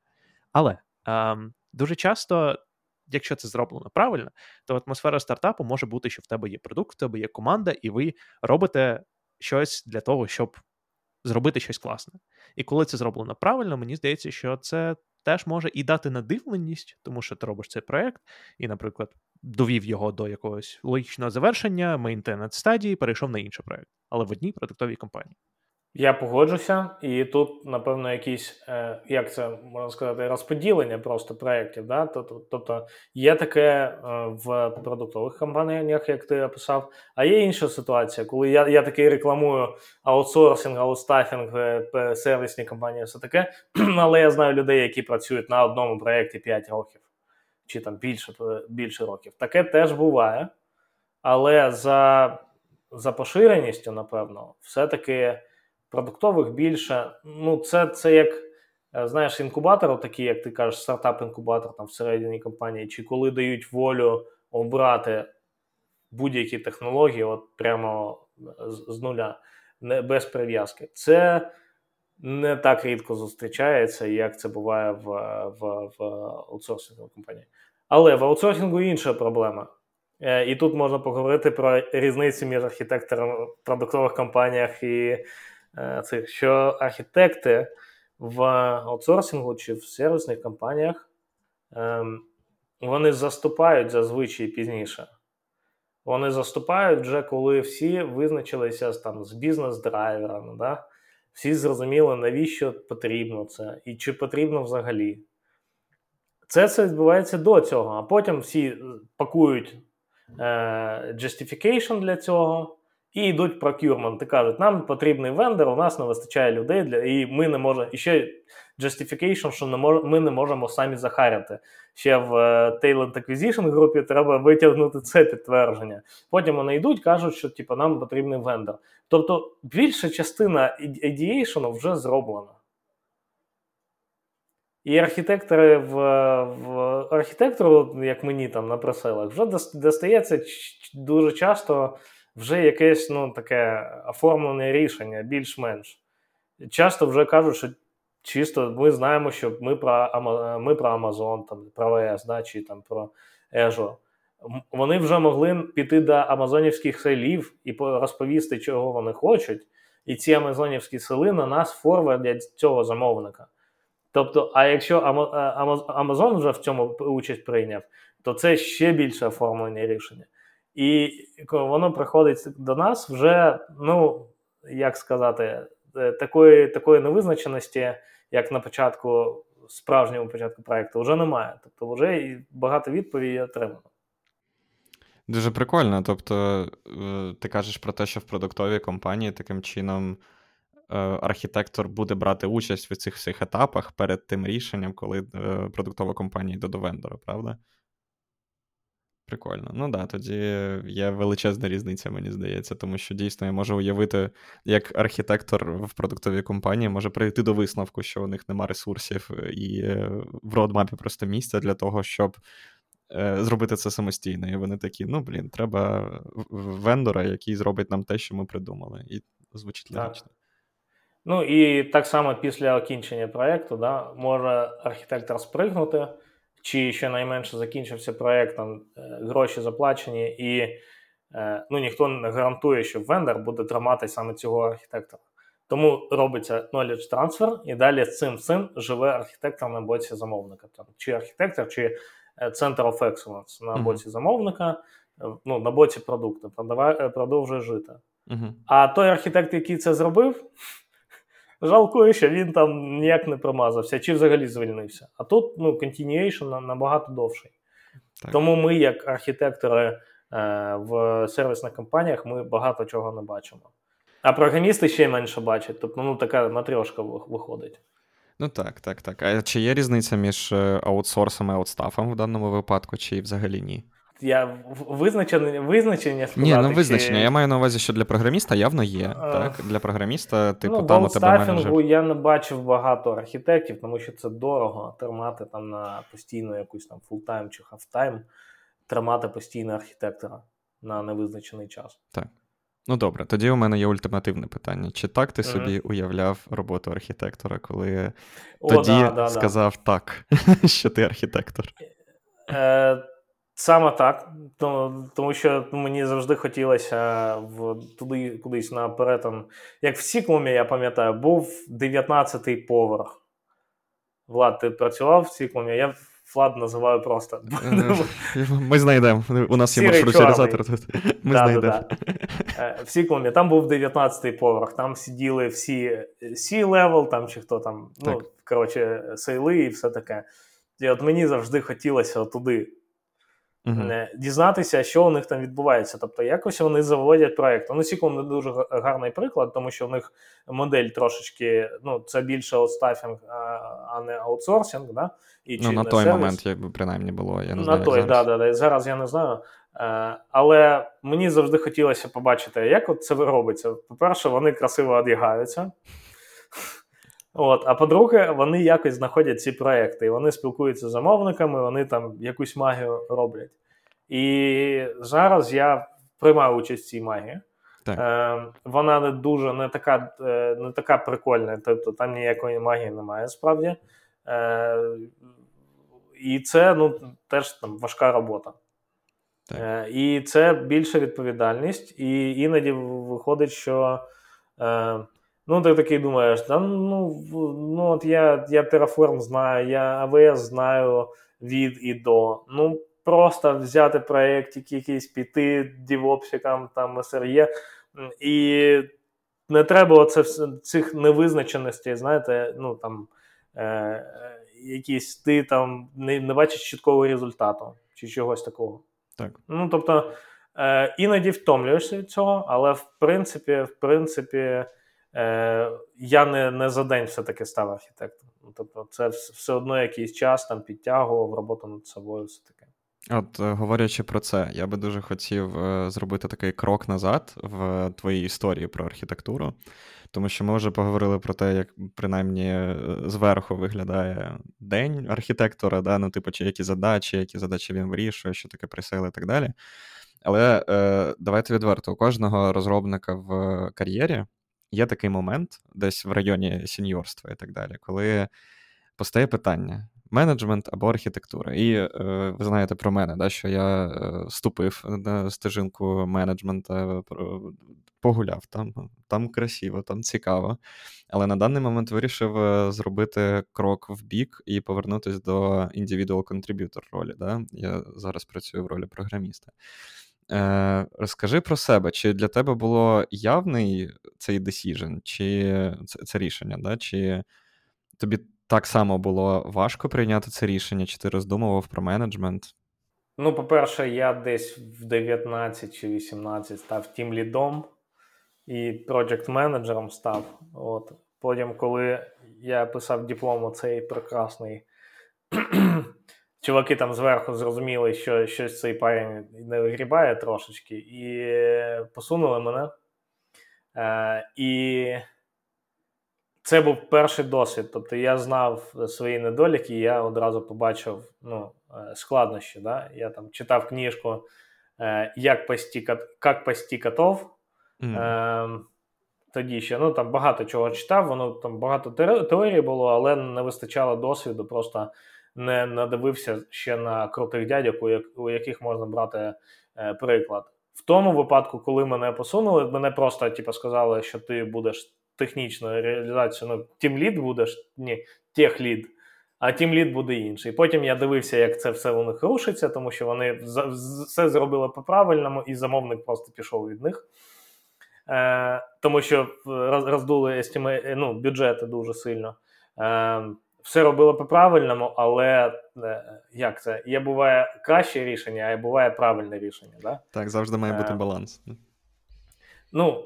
[SPEAKER 3] Але ем, дуже часто, якщо це зроблено правильно, то атмосфера стартапу може бути, що в тебе є продукт, в тебе є команда, і ви робите щось для того, щоб зробити щось класне. І коли це зроблено правильно, мені здається, що це теж може і дати надивленість, тому що ти робиш цей проект, і, наприклад, довів його до якогось логічного завершення, мейнтенет стадії, перейшов на інший проект, але в одній продуктовій компанії.
[SPEAKER 1] Я погоджуся, і тут, напевно, якісь, е, як це можна сказати, розподілення просто проєктів. Да? Тобто є таке е, в продуктових компаніях, як ти описав, а є інша ситуація, коли я я такий рекламую аутсорсинг, аутстафінг, е, сервісні компанії, все таке. Але я знаю людей, які працюють на одному проєкті 5 років чи там більше більше років. Таке теж буває. Але за, за поширеністю, напевно, все-таки продуктових більше. Ну, це це як, е, знаєш, інкубатор, такий, як ти кажеш, стартап-інкубатор там всередині компанії, чи коли дають волю обрати будь-які технології, от прямо з, з нуля, не без прив'язки. Це не так рідко зустрічається, як це буває в в, в аутсорсинговій компанії. Але в аутсорсингу інша проблема. Е, і тут можна поговорити про різницю між архітектором в продуктових компаніях і Е, цих, що архітекти в аутсорсингу чи в сервісних компаніях ем, вони заступають зазвичай пізніше. Вони заступають вже коли всі визначилися там з бізнес-драйверами. Да? Всі зрозуміли, навіщо потрібно це і чи потрібно взагалі. Це все відбувається до цього, а потім всі пакують е, justification для цього і йдуть procurement і кажуть, нам потрібний вендор, у нас не вистачає людей, для, і ми не можемо. І ще justification, що не мож, ми не можемо самі захарити. Ще в uh, Talent Acquisition групі треба витягнути це підтвердження. Потім вони йдуть, кажуть, що типу, нам потрібний вендор. Тобто більша частина ideation вже зроблена. І архітектори в в архітектору, як мені там на преселах, вже достається дуже часто вже якесь ну, таке оформлене рішення, більш-менш. Часто вже кажуть, що чисто ми знаємо, що ми про ми про Amazon, там, про ВС, да, чи там про Azure. Вони вже могли піти до амазонівських селів і розповісти, чого вони хочуть. І ці амазонівські сели на нас форвардять цього замовника. Тобто, а якщо Амазон вже в цьому участь прийняв, то це ще більше оформлення рішення. І воно приходить до нас вже, ну, як сказати, е, такої такої невизначеності, як на початку, справжньому початку проєкту, вже немає. Тобто, вже багато відповідей отримано.
[SPEAKER 2] Дуже прикольно. Тобто, е, ти кажеш про те, що в продуктовій компанії таким чином е, архітектор буде брати участь в цих всіх етапах перед тим рішенням, коли продуктова компанія йде до вендора, правда? Прикольно. Ну да, тоді є величезна різниця, мені здається, тому що дійсно я можу уявити, як архітектор в продуктовій компанії може прийти до висновку, що у них нема ресурсів, і е, в родмапі просто місця для того, щоб е, зробити це самостійно. І вони такі: ну блін, треба вендора, який зробить нам те, що ми придумали. І звучить логічно.
[SPEAKER 1] Ну і так само після окінчення проєкту да, може архітектор спригнути чи щонайменше закінчився проєкт, там е, гроші заплачені, і е, ну, ніхто не гарантує, що вендор буде тримати саме цього архітектора. Тому робиться knowledge transfer, і далі цим цим живе архітектор на боці замовника. Там, Чи архітектор, чи е, Center of Excellence на боці замовника, ну, на боці продукту, продовжує жити. Uh-huh. А той архітектор, який це зробив, Жалкую, що він там ніяк не промазався, чи взагалі звільнився. А тут ну, continuation набагато довший. Так. Тому ми, як архітектори е, в сервісних компаніях, ми багато чого не бачимо. А програмісти ще менше бачать. Тобто, ну, така матрьошка виходить.
[SPEAKER 2] Ну так, так, так. А чи є різниця між е, аутсорсом і аутстафом в даному випадку, чи взагалі ні?
[SPEAKER 1] Я визначення визначення сказати,
[SPEAKER 2] Ні, ну визначення. Чи... Я маю на увазі, що для програміста явно є. А... так? Для програміста, типу,
[SPEAKER 1] ну,
[SPEAKER 2] там у тебе
[SPEAKER 1] менеджер... я не бачив багато архітектів, тому що це дорого тримати там на постійно якусь там full-time чи half-time, тримати постійно архітектора на невизначений час.
[SPEAKER 2] Так. Ну добре, тоді у мене є ультимативне питання. Чи так ти mm-hmm. собі уявляв роботу архітектора, коли О, тоді да, да, сказав да. так, що ти архітектор?
[SPEAKER 1] Е, Саме так, тому що мені завжди хотілося в туди кудись на перетин. Як в Сіклумі, я пам'ятаю, був 19-й поверх. Влад, ти працював в Сіклумі, я Влад називаю просто.
[SPEAKER 2] Ми знайдемо. У нас є маршрутизатор тут. Ми да, знайдемо. Да,
[SPEAKER 1] да. Е, в Сіклумі там був 19-й поверх, там сиділи всі C-level, там чи хто там, ну, коротше, сейли і все таке. І от мені завжди хотілося туди. Uh-huh. Дізнатися, що у них там відбувається. Тобто, якось вони заводять проект. Ну, Сіклом не дуже гарний приклад, тому що в них модель трошечки, ну, це більше аутстафінг, а не аутсорсинг. Да?
[SPEAKER 2] І, ну, На той сервіс. момент, якби принаймні було. я не знаю,
[SPEAKER 1] На той, так, да, да, зараз я не знаю. Е, але мені завжди хотілося побачити, як от це робиться. По-перше, вони красиво одягаються. От, А по-друге, вони якось знаходять ці проекти, і вони спілкуються з замовниками, вони там якусь магію роблять. І зараз я приймаю участь в цій магії. Так. Е, Вона не дуже не така е, не така прикольна, тобто там ніякої магії немає справді. Е, І це ну, теж там важка робота. Так. Е, І це більша відповідальність, і іноді виходить, що. Е, Ну, ти такий думаєш, та ну ну от я я Terraform знаю, я AWS знаю від і до. Ну, просто взяти проєкт, якийсь піти дівопсикам, там SRE, і не треба оце цих невизначеностей, знаєте, ну там. Е, якісь ти там не, не бачиш чіткого результату чи чогось такого.
[SPEAKER 2] Так.
[SPEAKER 1] Ну, тобто, е, іноді втомлюєшся від цього, але в принципі, в принципі, е, я не не за день все-таки став архітектором. Ну, тобто, це все одно якийсь час там підтягував роботу над собою. все таке.
[SPEAKER 2] От, е, говорячи про це, я би дуже хотів е, зробити такий крок назад в твоїй історії про архітектуру, тому що ми вже поговорили про те, як принаймні зверху виглядає день архітектора, да? ну, типу, чи які задачі, які задачі він вирішує, що таке пресейл і так далі. Але е, давайте відверто, у кожного розробника в кар'єрі є такий момент, десь в районі сіньорства і так далі, коли постає питання: менеджмент або архітектура. І е, ви знаєте про мене, да, що я е, ступив на стежинку менеджмента, погуляв там, там красиво, там цікаво. Але на даний момент вирішив е, зробити крок в бік і повернутися до individual contributor ролі. Да? Я зараз працюю в ролі програміста. Е, Розкажи про себе, чи для тебе було явний цей decision, чи це, це рішення, да? чи тобі так само було важко прийняти це рішення, чи ти роздумував про менеджмент?
[SPEAKER 1] Ну, по-перше, я десь в 19 чи 18 став тім лідом і проджект менеджером став. От. Потім, коли я писав диплом, цей прекрасний. Чуваки там зверху зрозуміли, що щось цей парень не вигрібає трошечки, і посунули мене. Е, І це був перший досвід. Тобто я знав свої недоліки, і я одразу побачив ну, е, складнощі. Да? Я там читав книжку е, Як пасти, як пасти котов. Mm. Е, тоді ще ну там багато чого читав, воно там багато теорії було, але не вистачало досвіду, просто не надивився ще на крутих дядьок, у яких можна брати е, приклад. В тому випадку, коли мене посунули, мене просто типу, сказали, що ти будеш технічну реалізацію, ну, тімлід будеш, ні, техлід, а тімлід буде інший. Потім я дивився, як це все у них рушиться, тому що вони все зробили по-правильному, і замовник просто пішов від них. Е, Тому що роздули естіме, ну, бюджети дуже сильно. Е, Все робили по-правильному, але е, як це? Є буває краще рішення, а є буває правильне рішення. Да?
[SPEAKER 2] Так, завжди має бути е, баланс.
[SPEAKER 1] Ну,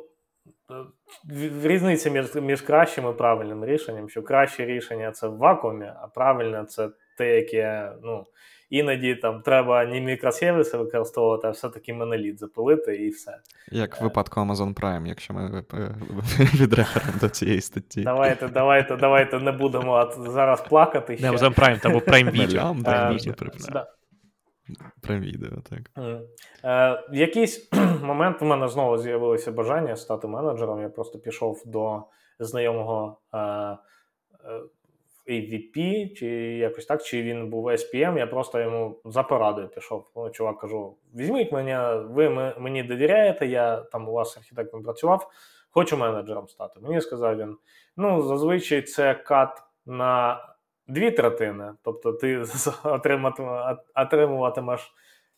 [SPEAKER 1] різниця між між кращим і правильним рішенням, що краще рішення це в вакуумі, а правильне це те, яке ну, іноді там треба не мікросервіси використовувати, а все-таки моноліт запилити і все.
[SPEAKER 2] Як в випадку Amazon Prime, якщо ми відреферимо до цієї статті.
[SPEAKER 1] Давайте, давайте, давайте не будемо зараз плакати.
[SPEAKER 3] Не Amazon Prime, там був Prime Video. Prime
[SPEAKER 2] Video. Прям відео, так.
[SPEAKER 1] Mm. Е, В якийсь момент у мене знову з'явилося бажання стати менеджером. Я просто пішов до знайомого е, е, AVP, чи якось так, чи він був SPM, я просто йому за порадою пішов. Ну, чувак кажу: візьміть мене, ви мені довіряєте, я там у вас архітектором працював, хочу менеджером стати. Мені сказав він: ну, зазвичай це кат на дві третини, тобто ти отримуватимеш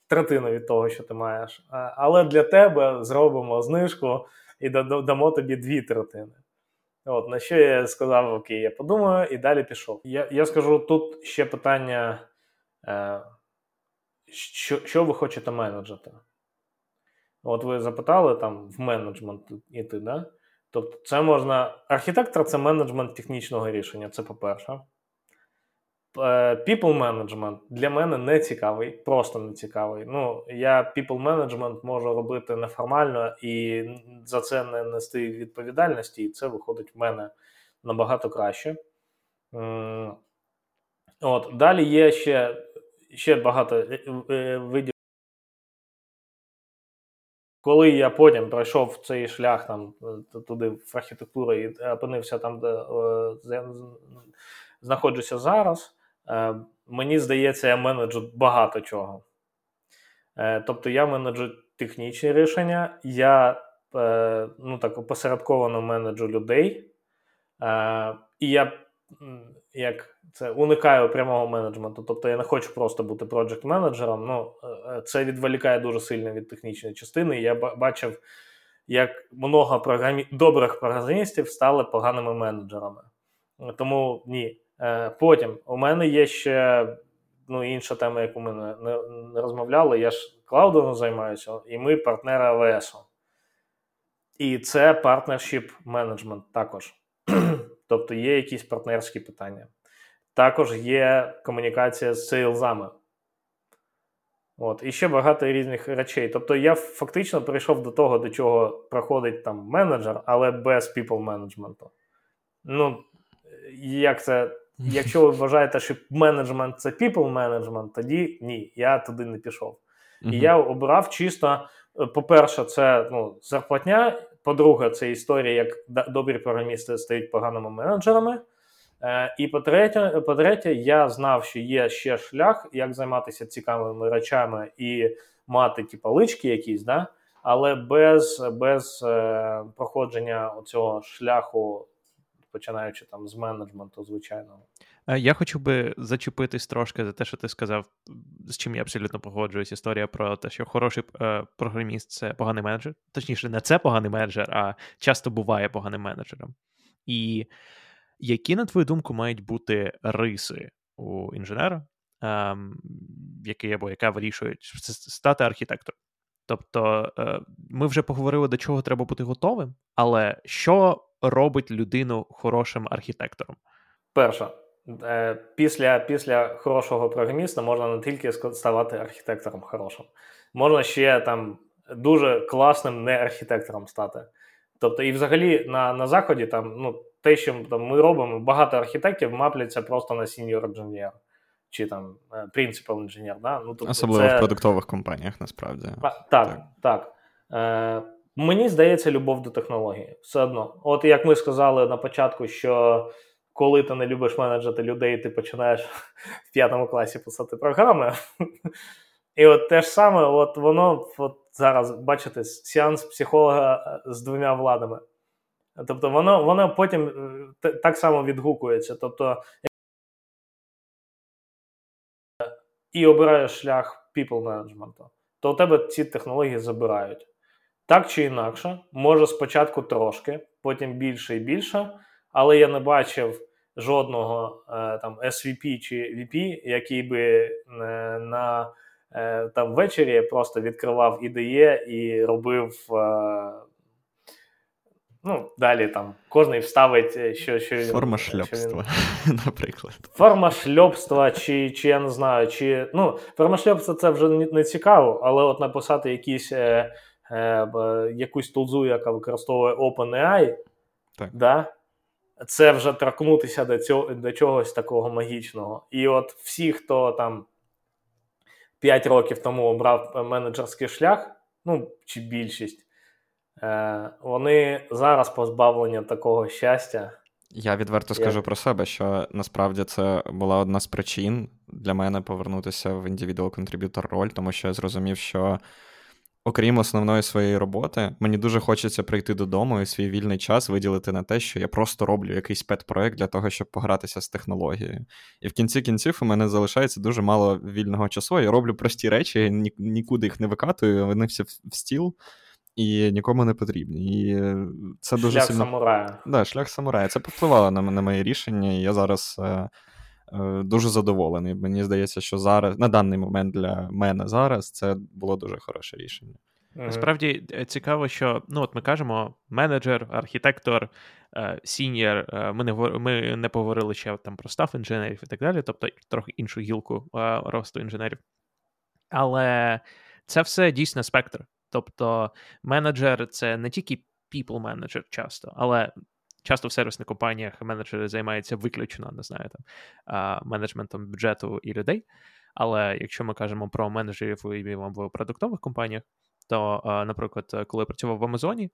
[SPEAKER 1] третину від того, що ти маєш. Але для тебе зробимо знижку і дамо тобі дві третини. От, На що я сказав, окей, я подумаю, і далі пішов. Я я скажу тут ще питання, е, що що ви хочете менеджити? От ви запитали там в менеджмент іти, да? Тобто, це можна. Архітектор це менеджмент технічного рішення, це по-перше. Е, people management для мене не цікавий, просто не цікавий. Ну, я people management можу робити неформально і за це не нести відповідальності, і це виходить в мене набагато краще. От, Далі є ще ще багато е, е, видів. Коли я потім пройшов цей шлях там туди в архітектуру і опинився там, де знаходжуся зараз. Е, мені здається, я менеджу багато чого. Е, тобто я менеджу технічні рішення, я е, ну так опосередковано менеджу людей, і я як це уникаю прямого менеджменту. Тобто я не хочу просто бути проджект менеджером Ну, Це відволікає дуже сильно від технічної частини. Я бачив, як много програмі... добрих програмістів стали поганими менеджерами. Тому ні. Е, Потім у мене є ще ну, інша тема, яку ми не, не, розмовляли. Я ж клаудом займаюся, і ми партнери АВС. І це партнершіп менеджмент також. тобто є якісь партнерські питання. Також є комунікація з сейлзами. От, І ще багато різних речей. Тобто я фактично прийшов до того, до чого проходить там менеджер, але без people менеджменту. Ну, як це, якщо ви вважаєте, що менеджмент це people менеджмент, тоді ні, я туди не пішов. І я обрав чисто, е, по-перше, це ну, зарплатня. По-друге, це історія, як добрі програмісти стають поганими менеджерами. Е, і по-третє, по-третє, я знав, що є ще шлях, як займатися цікавими речами і мати ті палички якісь, да? але без без е, проходження цього шляху, починаючи там з менеджменту, звичайного.
[SPEAKER 3] Е, я хочу би зачепитись трошки за те, що ти сказав, з чим я абсолютно погоджуюсь. Історія про те, що хороший е, програміст це поганий менеджер. Точніше, не це поганий менеджер, а часто буває поганим менеджером. І які, на твою думку, мають бути риси у інженера, ем, який або яка вирішує стати архітектором? Тобто, е, ми вже поговорили, до чого треба бути готовим, але що робить людину хорошим архітектором?
[SPEAKER 1] Перше, е, після після хорошого програміста можна не тільки ставати архітектором хорошим, можна ще там дуже класним не архітектором стати. Тобто, і взагалі на на заході там ну те, що там ми робимо, багато архітекторів мапляться просто на senior інженер чи там принципал інженер. Да? Ну,
[SPEAKER 2] тобто Особливо це... в продуктових компаніях, насправді.
[SPEAKER 1] А, так, так. так. Е, Мені здається, любов до технології. Все одно. От як ми сказали на початку, що коли ти не любиш менеджити людей, ти починаєш в п'ятому класі писати програми. І от те ж саме, от воно от зараз, бачите, сеанс психолога з двома владами. Тобто воно воно потім е, так само відгукується. Тобто, і обираєш шлях people менеджменту, то у тебе ці технології забирають. Так чи інакше, може спочатку трошки, потім більше і більше, але я не бачив жодного е, там SVP чи VP, який би е, на там ввечері просто відкривав ідеє і робив Ну, далі там кожен вставить, е, що що
[SPEAKER 2] форма шльопства, він... наприклад.
[SPEAKER 1] Форма шльопства, чи чи я не знаю, чи ну, форма шльопства це вже не, не цікаво, але от написати якісь, е, е, якусь тулзу, яка використовує OpenAI, так. Да, це вже торкнутися до цього, до чогось такого магічного. І от всі, хто там 5 років тому обрав менеджерський шлях, ну чи більшість. Е, вони зараз позбавлені такого щастя.
[SPEAKER 2] Я відверто скажу Як... про себе, що насправді це була одна з причин для мене повернутися в individual contributor роль, тому що я зрозумів, що окрім основної своєї роботи, мені дуже хочеться прийти додому і свій вільний час виділити на те, що я просто роблю якийсь пет-проект для того, щоб погратися з технологією. І в кінці кінців у мене залишається дуже мало вільного часу. Я роблю прості речі, ні, нікуди їх не викатую, вони всі в стіл і нікому не потрібні. І це дуже
[SPEAKER 1] шлях
[SPEAKER 2] сильно...
[SPEAKER 1] самурая.
[SPEAKER 2] Да, шлях самурая. Це повпливало на на моє рішення, і я зараз е, е, дуже задоволений. Мені здається, що зараз на даний момент для мене зараз це було дуже хороше рішення.
[SPEAKER 3] Насправді е, цікаво, що ну от ми кажемо менеджер, архітектор, сіньор. Ми не ми не поговорили ще там про staff інженерів і так далі, тобто трохи іншу гілку росту інженерів. Але це все дійсно спектр. Тобто менеджер це не тільки people менеджер часто, але часто в сервісних компаніях менеджери займаються виключно, не знаю, там менеджментом бюджету і людей. Але якщо ми кажемо про менеджерів в продуктових компаніях, то, наприклад, коли я працював в Амазоні,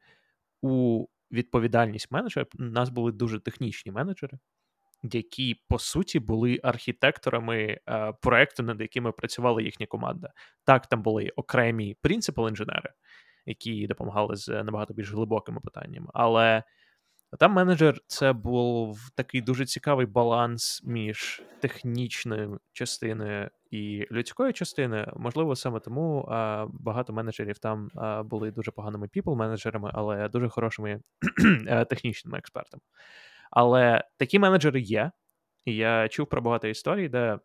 [SPEAKER 3] у відповідальність менеджера у нас були дуже технічні менеджери, які по суті були архітекторами е, проекту, над якими працювала їхня команда. Так, там були окремі принципал інженери, які допомагали з набагато більш глибокими питаннями. Але там менеджер це був такий дуже цікавий баланс між технічною частиною і людською частиною. Можливо, саме тому а, е, багато менеджерів там а, е, були дуже поганими піпл-менеджерами, але дуже хорошими технічними експертами. Але такі менеджери є, І я чув про багато історій, де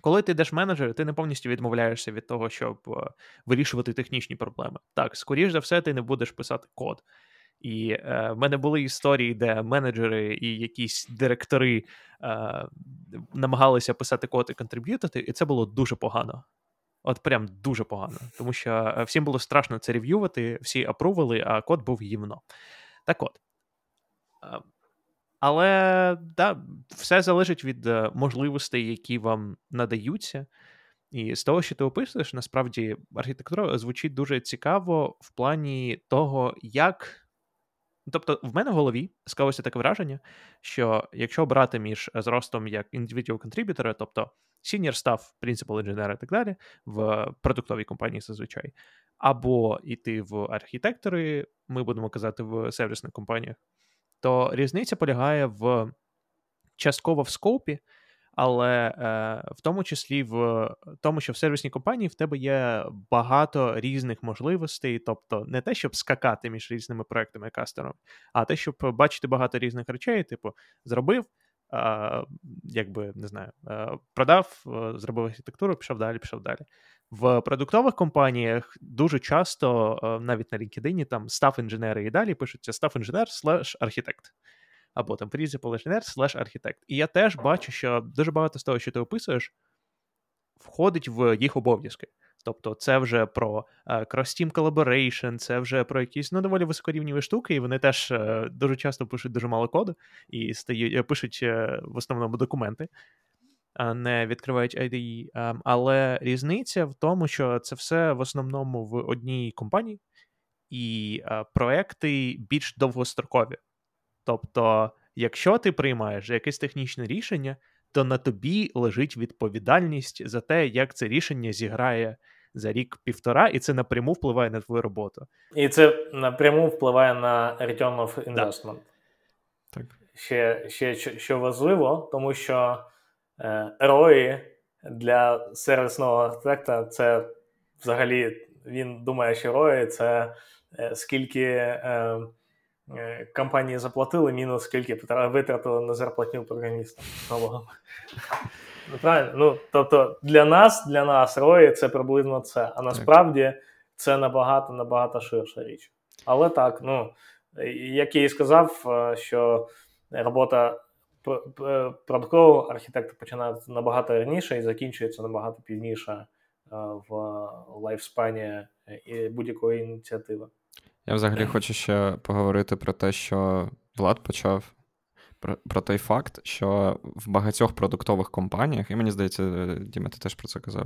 [SPEAKER 3] коли ти йдеш менеджер, ти не повністю відмовляєшся від того, щоб е, вирішувати технічні проблеми. Так, скоріш за все, ти не будеш писати код. І е, в мене були історії, де менеджери і якісь директори е, намагалися писати код і контриб'ютити, і це було дуже погано. От прям дуже погано. Тому що е, всім було страшно це рев'ювати, всі апрували, а код був гівно. Так от. Е, але да, все залежить від е, можливостей, які вам надаються. І з того, що ти описуєш, насправді архітектура звучить дуже цікаво в плані того, як. Тобто, в мене в голові склалося таке враження, що якщо брати між зростом як individual contributor, тобто senior staff, principal engineer і так далі, в продуктовій компанії зазвичай, або йти в архітектори, ми будемо казати в сервісних компаніях, то різниця полягає в частково в скопі, але е, в тому числі в тому, що в сервісній компанії в тебе є багато різних можливостей, тобто не те, щоб скакати між різними проектами і кастером, а те, щоб бачити багато різних речей, типу, зробив. Uh, якби не знаю, uh, продав, uh, зробив архітектуру, пішов далі, пішов далі. В продуктових компаніях дуже часто, навіть на LinkedIn, там став інженери і далі пишуться став інженер слеш архітект. Або там principal інженер слеш архітект. І я теж бачу, що дуже багато з того, що ти описуєш, входить в їх обов'язки. Тобто, це вже про uh, cross-team collaboration, це вже про якісь ну, доволі високорівніві штуки, і вони теж uh, дуже часто пишуть дуже мало коду і стають, е, пишуть в основному документи, а не відкривають IDE. Але різниця в тому, що це все в основному в одній компанії, і проекти більш довгострокові. Тобто, якщо ти приймаєш якесь технічне рішення, то на тобі лежить відповідальність за те, як це рішення зіграє за рік-півтора, і це напряму впливає на твою роботу.
[SPEAKER 1] І це напряму впливає на return of investment. Так. Ще, ще що важливо, тому що е, ROI для сервісного архітекта це взагалі він думає, що ROI це е, скільки. Е, Е, компанії заплатили, мінус скільки витратили на зарплатню програмістам. Ну, правильно? Ну, Тобто для нас, для нас рої це приблизно це. А насправді це набагато набагато ширша річ. Але так, ну як я і сказав, е, що робота продуктового архітектора починається набагато раніше і закінчується набагато пізніше е, в лайфспані будь-якої ініціативи.
[SPEAKER 2] Я взагалі хочу ще поговорити про те, що Влад почав. Про, про той факт, що в багатьох продуктових компаніях, і мені здається, Діма, ти теж про це казав.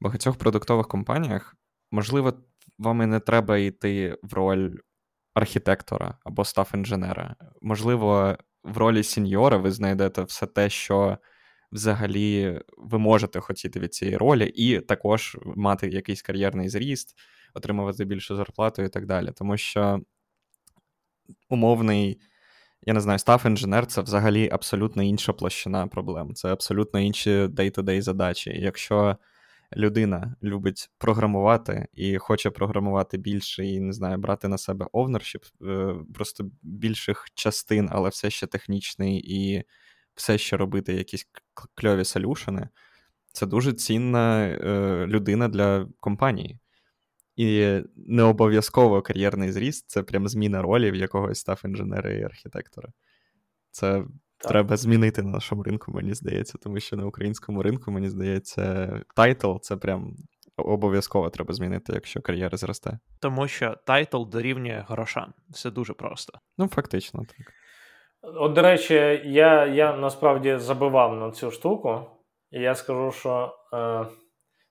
[SPEAKER 2] В багатьох продуктових компаніях, можливо, вам і не треба йти в роль архітектора або став інженера. Можливо, в ролі сіньора ви знайдете все те, що взагалі ви можете хотіти від цієї ролі, і також мати якийсь кар'єрний зріст отримувати більшу зарплату і так далі. Тому що умовний, я не знаю, став інженер це взагалі абсолютно інша площина проблем. Це абсолютно інші day-to-day задачі. якщо людина любить програмувати і хоче програмувати більше, і не знаю, брати на себе ownership, просто більших частин, але все ще технічний і все ще робити якісь кльові solution и, це дуже цінна е, людина для компанії. І не обов'язково кар'єрний зріст це прям зміна ролі в якогось staff інженера і архітектора. Це так. треба змінити на нашому ринку, мені здається, тому що на українському ринку, мені здається, тайтл це прям обов'язково треба змінити, якщо кар'єра зросте.
[SPEAKER 3] Тому що тайтл дорівнює грошам. Все дуже просто.
[SPEAKER 2] Ну, фактично, так.
[SPEAKER 1] От, до речі, я я насправді забивав на цю штуку, і я скажу, що е,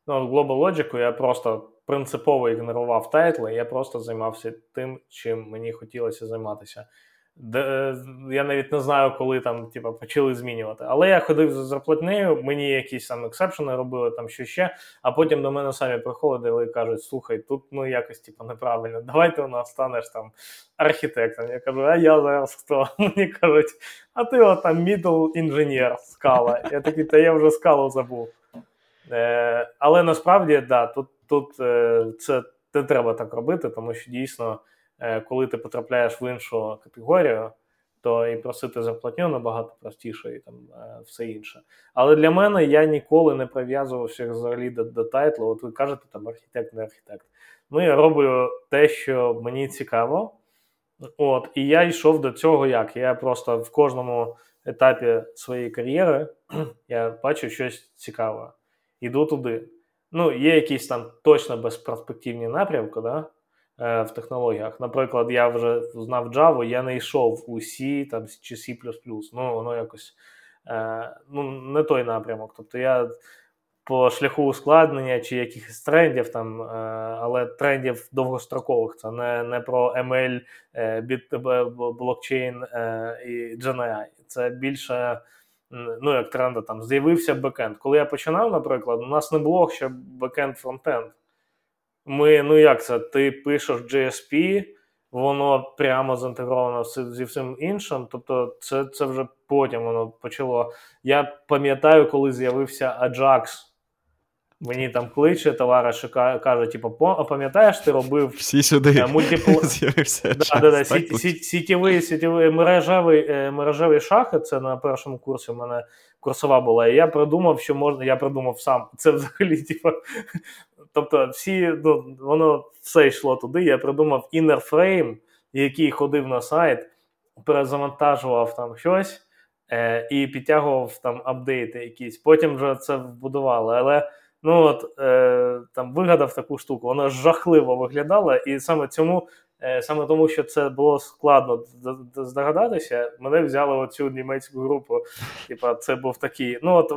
[SPEAKER 1] ну, в Global Logic я просто принципово ігнорував тайтли, я просто займався тим, чим мені хотілося займатися. Де, Я навіть не знаю, коли там типу, почали змінювати. Але я ходив за зарплатнею, мені якісь там exception'и робили, там що ще, а потім до мене самі приходили і кажуть: слухай, тут ну якось типу, неправильно, давайте у нас станеш там архітектом. Я кажу, а я зараз хто? Мені кажуть, а ти от там middle інженер, скала. Я такий, та я вже скалу забув. Е, Але насправді, да, тут тут е, це не треба так робити, тому що дійсно, е, коли ти потрапляєш в іншу категорію, то і просити зарплатню набагато простіше і там е, все інше. Але для мене я ніколи не прив'язувався взагалі до, до тайтлу. От ви кажете, там архітект, не архітект. Ну, я роблю те, що мені цікаво. От, І я йшов до цього як? Я просто в кожному етапі своєї кар'єри я бачу щось цікаве. Іду туди. Ну, є якісь там точно безперспективні напрямки, да? Е, в технологіях. Наприклад, я вже знав Java, я не йшов у C там, чи C. Ну, воно якось е, ну, не той напрямок. Тобто я по шляху ускладнення чи якихось трендів, там, е, але трендів довгострокових. Це не не про ML, блокчейн і GenAI. Це більше. Ну, як тренда там з'явився бекенд. Коли я починав, наприклад, у нас не було ще бекенд фронтенд. Ми, ну як це, ти пишеш JSP, воно прямо зінтегровано зі всім іншим. Тобто, це це вже потім воно почало. Я пам'ятаю, коли з'явився Ajax. Мені там кличе, товариш каже: типу, пам'ятаєш, ти робив
[SPEAKER 2] всі сюди
[SPEAKER 1] е, мультипл... з'явився да, да, да, сі, сі, сітєвий, сітєвий мережевий, е, мережевий шахи. Це на першому курсі в мене курсова була. І я придумав, що можна. Я придумав сам. Це взагалі, типу, Тобто, всі, ну, воно все йшло туди. Я придумав інерфрейм, який ходив на сайт, перезавантажував там щось е, і підтягував там апдейти якісь. Потім вже це вбудували. Але ну от е, там вигадав таку штуку, вона жахливо виглядала, і саме цьому. Е, саме тому, що це було складно здогадатися, мене взяли оцю німецьку групу. Типа, це був такий. Ну от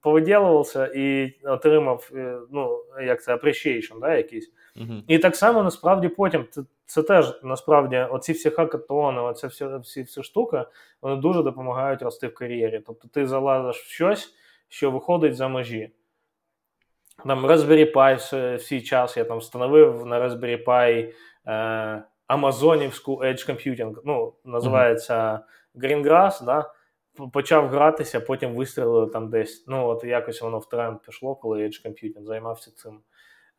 [SPEAKER 1] повиділувався і отримав е, ну, як це appreciation, да, якийсь. Uh-huh. І так само насправді потім це це теж насправді оці всі хакатони, оці всі, всі всі штуки, вони дуже допомагають рости в кар'єрі. Тобто ти залазиш в щось, що виходить за межі. Там Raspberry Pi в свій час я там встановив на Raspberry Pi е, Edge Computing, ну, називається. Greengrass, да? почав гратися, потім вистрілили там десь. Ну, от якось воно в тренд пішло, коли Edge Computing займався цим.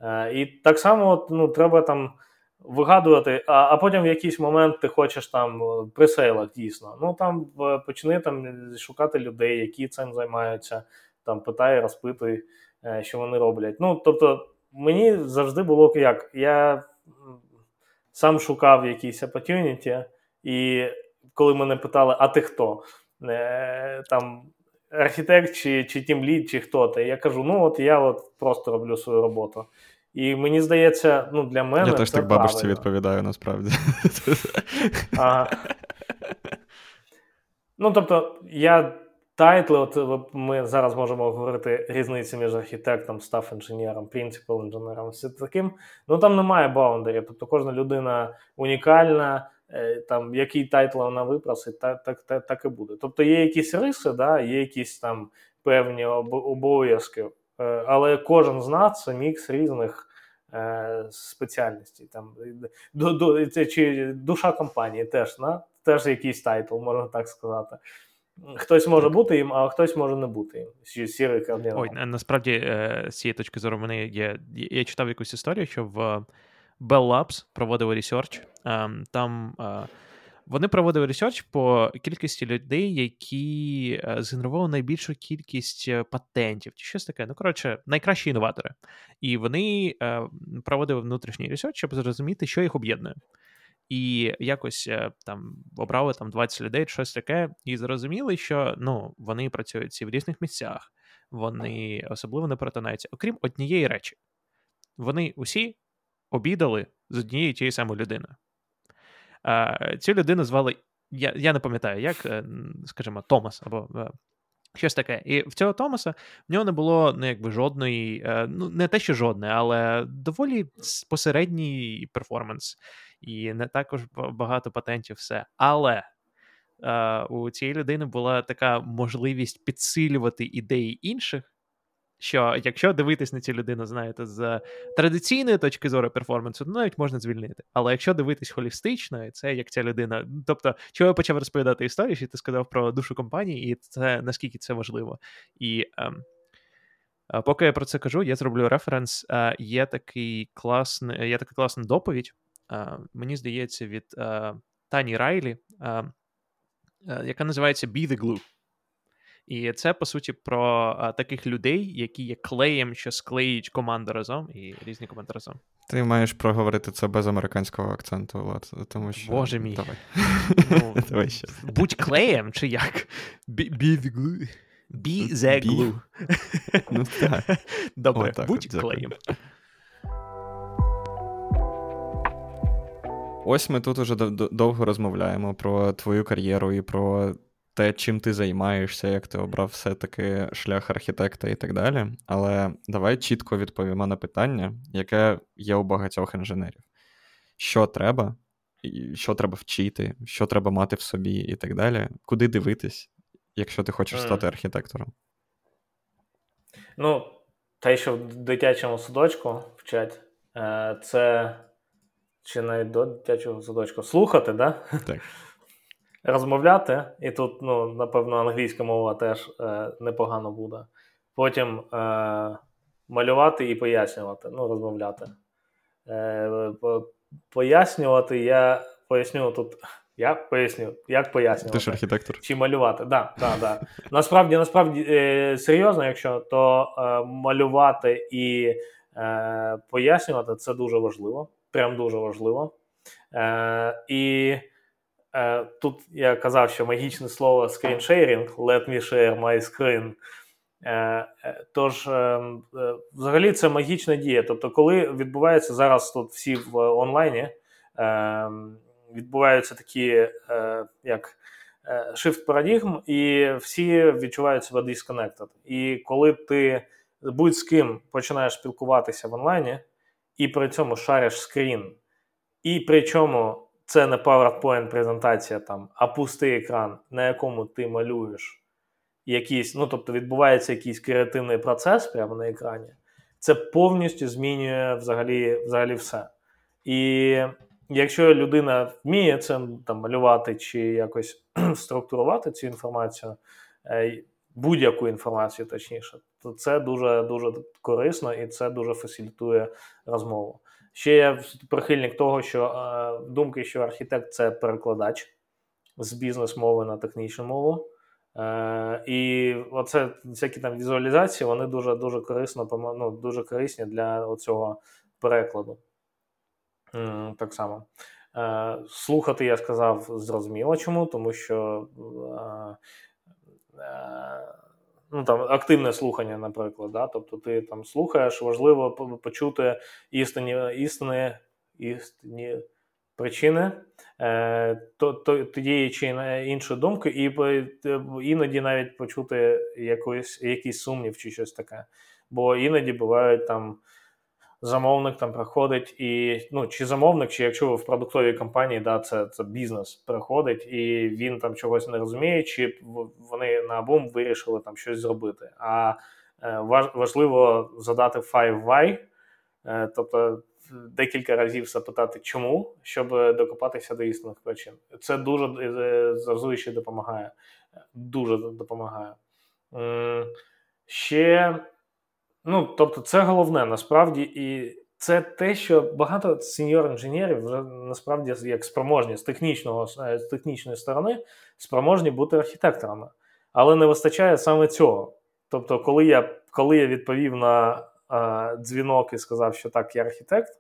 [SPEAKER 1] Е, І так само ну, треба там вигадувати, а а потім в якийсь момент ти хочеш там при сейлах дійсно. Ну там почни там шукати людей, які цим займаються, там питай, розпитуй, е, що вони роблять. Ну, тобто, мені завжди було як. Я сам шукав якісь opportunity, і коли мене питали, а ти хто? Е, там архітект чи чи тімлід, чи хто то. Я кажу: ну от я от просто роблю свою роботу. І мені здається, ну для мене.
[SPEAKER 2] Я теж так бабушці відповідаю насправді.
[SPEAKER 1] Ага. Ну, тобто, я тайтли, от ми зараз можемо говорити різниці між архітектом, стаф інженером, принципал інженером, все таким. Ну там немає баундарів. Тобто кожна людина унікальна. Е, там який тайтл вона випросить, так так, так, так і буде. Тобто є якісь риси, да, є якісь там певні обов'язки, е, але кожен з нас це мікс різних е, спеціальностей. Там, до, до, чи Душа компанії теж на, теж якийсь тайтл, можна так сказати. Хтось може бути їм, а хтось може не бути їм. Сірий кардинал.
[SPEAKER 3] Ой, насправді, з цієї точки зору, мене є. Я читав якусь історію, що в Bell Labs проводили ресерч. Ем, там е, вони проводили ресерч по кількості людей, які е, згенерували найбільшу кількість е, патентів чи щось таке. Ну, коротше, найкращі інноватори. І вони проводили внутрішній ресерч, щоб зрозуміти, що їх об'єднує. І якось там обрали там 20 людей, щось таке, і зрозуміли, що ну, вони працюють в різних місцях, вони особливо не перетинаються, окрім однієї речі. Вони усі обідали з однією тією самою людиною. Цю людину звали, я я не пам'ятаю, як, е, скажімо, Томас або е, щось таке. І в цього Томаса в нього не було ну, якби жодної, е, ну не те, що жодне, але доволі посередній перформанс. І не також багато патентів, все. Але. Uh, у цієї людини була така можливість підсилювати ідеї інших, що якщо дивитись на цю людину, знаєте, з традиційної точки зору перформансу, то навіть можна звільнити. Але якщо дивитись холістично, це як ця людина. Тобто, чого я почав розповідати історію, що ти сказав про душу компанії, і це наскільки це важливо. І ем, поки я про це кажу, я зроблю референс. Е, є такий класний, є така класна доповідь. Мені здається, від Тані Райлі. яка називається Be the Glue. І це по суті про а, таких людей, які є клеєм, що склеїть команду разом і різні команди разом.
[SPEAKER 2] Ти маєш проговорити це без американського акценту, Влад, тому що.
[SPEAKER 3] Боже мій.
[SPEAKER 2] Давай.
[SPEAKER 3] Ну,
[SPEAKER 2] Давай ще.
[SPEAKER 3] Будь клеєм, чи як? Be, be the glue. Be the glue.
[SPEAKER 2] Ну, так.
[SPEAKER 3] Добре,
[SPEAKER 2] Отак
[SPEAKER 3] будь
[SPEAKER 2] от,
[SPEAKER 3] клеєм.
[SPEAKER 2] Ось ми тут уже довго розмовляємо про твою кар'єру і про те, чим ти займаєшся, як ти обрав все-таки шлях архітекта і так далі. Але давай чітко відповімо на питання, яке є у багатьох інженерів: що треба, що треба вчити, що треба мати в собі, і так далі. Куди дивитись, якщо ти хочеш стати архітектором?
[SPEAKER 1] Ну, те, що в дитячому садочку вчать, е, це чи навіть до дитячого садочку слухати, да?
[SPEAKER 2] Так
[SPEAKER 1] розмовляти, і тут, ну, напевно, англійська мова теж е, непогано буде. Потім е, малювати і пояснювати, ну, розмовляти. Е, Пояснювати я поясню тут. Я поясню, як пояснювати.
[SPEAKER 2] Ти ж архітектор.
[SPEAKER 1] Чи малювати. Да, да, да. Насправді, насправді, е, серйозно, якщо, то е, малювати і е, пояснювати це дуже важливо. Прям дуже важливо. Е, І Е, тут я казав, що магічне слово screen let me share my screen. Е, е, тож, взагалі, це магічна дія. Тобто, коли відбувається зараз тут всі в онлайні, відбуваються такі як shift парадігм, і всі відчувають себе disconnected. І коли ти будь з ким починаєш спілкуватися в онлайні, і при цьому шариш скрін, і при чому це не PowerPoint презентація там, а пустий екран, на якому ти малюєш якийсь, ну тобто відбувається якийсь креативний процес прямо на екрані, це повністю змінює взагалі взагалі все. І якщо людина вміє це там малювати чи якось структурувати цю інформацію, е, будь-яку інформацію, точніше, то це дуже дуже корисно і це дуже фасилітує розмову. Ще я прихильник того, що е, думки, що архітект це перекладач з бізнес-мови на технічну мову. Е, І оце всякі там візуалізації, вони дуже дуже корисно ну, дуже корисні для цього перекладу. М, так само. Е, Слухати, я сказав, зрозуміло чому, тому що. Е, е, ну там активне слухання, наприклад. Да? Тобто ти там слухаєш, важливо почути істинні істини, істинні причини е, то, то, тієї чи іншої думки, і іноді навіть почути якийсь, якийсь сумнів чи щось таке. Бо іноді бувають там замовник там приходить і ну чи замовник, чи якщо ви в продуктовій компанії, да, це це бізнес приходить, і він там чогось не розуміє, чи вони на бум вирішили там щось зробити. А е, важливо задати 5 why, е, тобто декілька разів запитати, чому, щоб докопатися до істинних причин. Це дуже е, зазвичай допомагає. Дуже допомагає. Ще Ну, тобто, це головне насправді, і це те, що багато сеньор-інженерів вже насправді як спроможні з технічного з технічної сторони спроможні бути архітекторами, але не вистачає саме цього. Тобто, коли я коли я відповів на а, дзвінок і сказав, що так, я архітект,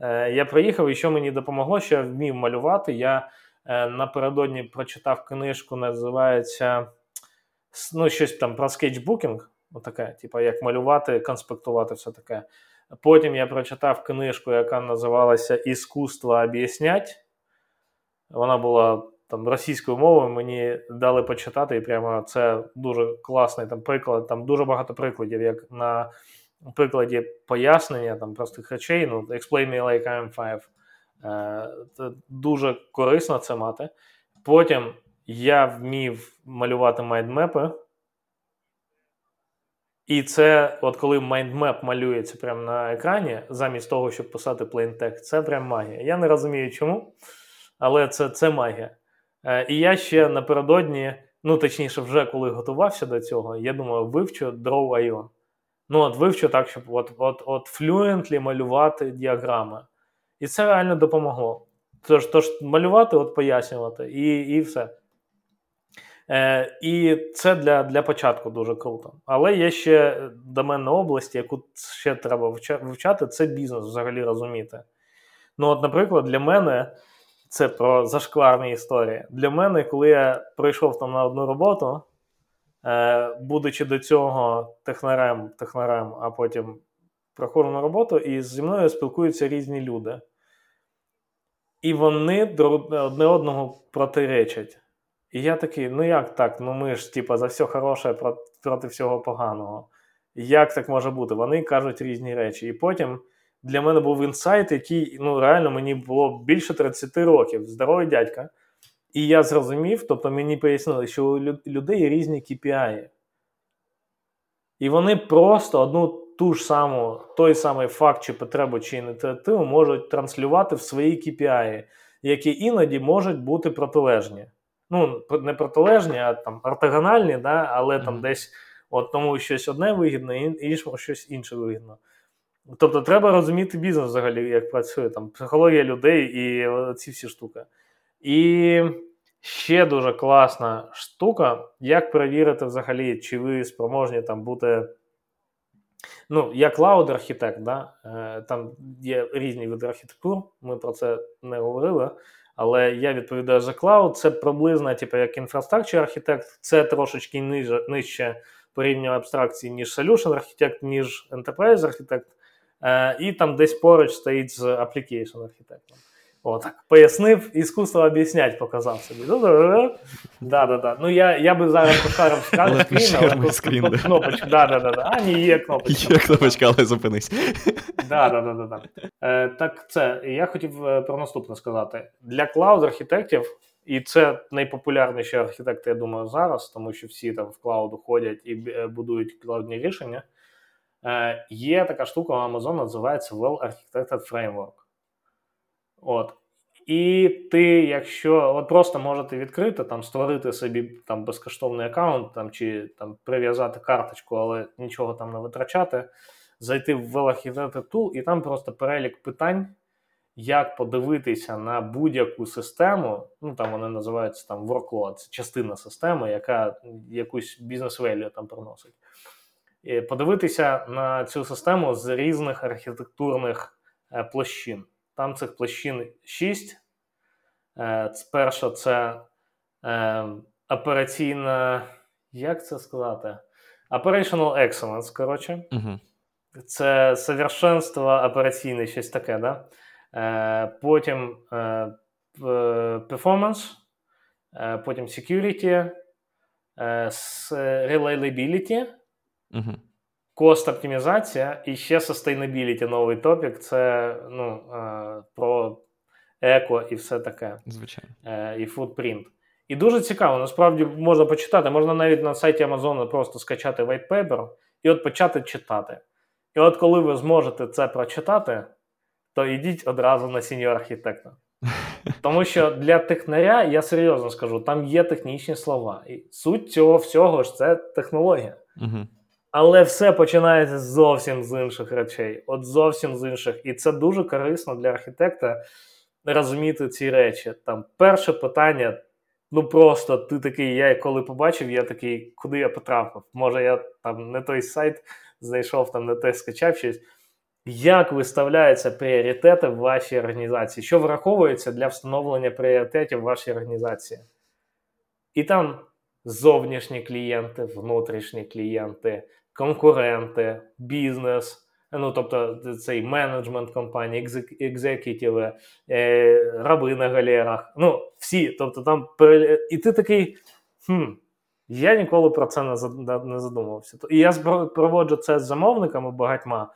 [SPEAKER 1] е, я приїхав, і що мені допомогло, що я вмів малювати. Я е, напередодні прочитав книжку, називається ну, щось там про скетчбукінг. Отаке, типу, як малювати, конспектувати, все таке. Потім я прочитав книжку, яка називалася Іскусство об'яснять. Вона була там російською мовою, мені дали почитати, і прямо це дуже класний там приклад. Там дуже багато прикладів, як на прикладі пояснення там простих речей. Ну, Explain me like I'm five. Е, це Дуже корисно це мати. Потім я вмів малювати майндмепи. І це, от коли майндмеп малюється прямо на екрані, замість того, щоб писати plain це прям магія. Я не розумію чому, але це це магія. Е, І я ще напередодні, ну точніше, вже коли готувався до цього, я думаю, вивчу Draw.io. Ну, от вивчу так, щоб от от, от fluently малювати діаграми. І це реально допомогло. Тож, тож малювати, от пояснювати, і і все. Е, І це для для початку дуже круто. Але є ще доменна область, яку ще треба вивчати, це бізнес взагалі розуміти. Ну, от, наприклад, для мене це про зашкварні історії. Для мене, коли я прийшов там на одну роботу, е, будучи до цього технарем, технарем, а потім проходжу на роботу, і зі мною спілкуються різні люди. І вони одне одного протиречать. І я такий, ну як так? Ну ми ж типа, за все хороше проти всього поганого. Як так може бути? Вони кажуть різні речі. І потім для мене був інсайт, який ну реально мені було більше 30 років. Здоровий дядька. І я зрозумів, тобто мені пояснили, що у людей різні KPI. І вони просто одну ту ж саму, той самий факт чи потребу чи ініціативу можуть транслювати в свої KPI, які іноді можуть бути протилежні. Ну, не протилежні, а там ортогональні, да, але там mm-hmm. десь от тому щось одне вигідно, іншому щось інше вигідно. Тобто треба розуміти бізнес взагалі, як працює там психологія людей і ці всі штуки. І ще дуже класна штука, як перевірити взагалі, чи ви спроможні там бути. Ну, я cloud architect, да? Е, там є різні види архітектур, ми про це не говорили. Але я відповідаю за клауд. Це приблизно, типу, як інфраструктур архітект, це трошечки нижче, нижче по абстракції, ніж solution архітект, ніж enterprise архітект. Е, і там десь поруч стоїть з application архітектом. О, так, пояснив, іскусство об'яснять, показав собі. Да, да, да. Ну, я я би зараз пошарив скрін, але кнопочка. Да, да, да, да. А, ні, є кнопочка.
[SPEAKER 2] Є кнопочка, але зупинись.
[SPEAKER 1] Да, да, да, да, да. Е, Так, це я хотів е, про наступне сказати. Для клауд-архітектів, і це найпопулярніші архітекти, я думаю, зараз, тому що всі там в клауду ходять і е, будують клаудні рішення. Е, Є така штука у Amazon, називається Well Architected Framework. От. І ти, якщо от просто можете відкрити, там створити собі там безкоштовний аккаунт там, чи там прив'язати карточку, але нічого там не витрачати, зайти в Well Tool, і там просто перелік питань, як подивитися на будь-яку систему. Ну там вони називаються там workload, це частина системи, яка якусь бізнес-велію там приносить. І Подивитися на цю систему з різних архітектурних е, площин. Там цих площин 6. Е, перша це е, операційна. Як це сказати? Operational Excellence, коротше.
[SPEAKER 2] Угу.
[SPEAKER 1] Це совершенство операційне, щось таке, да? Е, потім е, performance, е, потім security, е, reliability.
[SPEAKER 2] Угу
[SPEAKER 1] кост оптимізація і ще sustainability новий топік це ну, е, про еко і все таке.
[SPEAKER 2] Звичайно.
[SPEAKER 1] Е, і фудпринт. І дуже цікаво, насправді можна почитати, можна навіть на сайті Amazon просто скачати white paper і от почати читати. І от коли ви зможете це прочитати, то йдіть одразу на senior архітектор. Тому що для технаря, я серйозно скажу, там є технічні слова. І суть цього всього ж це технологія.
[SPEAKER 2] Угу.
[SPEAKER 1] Але все починається зовсім з інших речей, от зовсім з інших. І це дуже корисно для архітекта розуміти ці речі. Там перше питання. Ну просто ти такий, я коли побачив, я такий, куди я потрапив? Може, я там не той сайт знайшов, там не те скачав щось. Як виставляються пріоритети в вашій організації? Що враховується для встановлення пріоритетів в вашій організації? І там зовнішні клієнти, внутрішні клієнти, конкуренти, бізнес. Ну, тобто, цей менеджмент компанії, екзекутіви, е, раби на галерах. Ну, всі. Тобто, там І ти такий. хм, Я ніколи про це не задумувався. І я проводжу це з замовниками багатьма.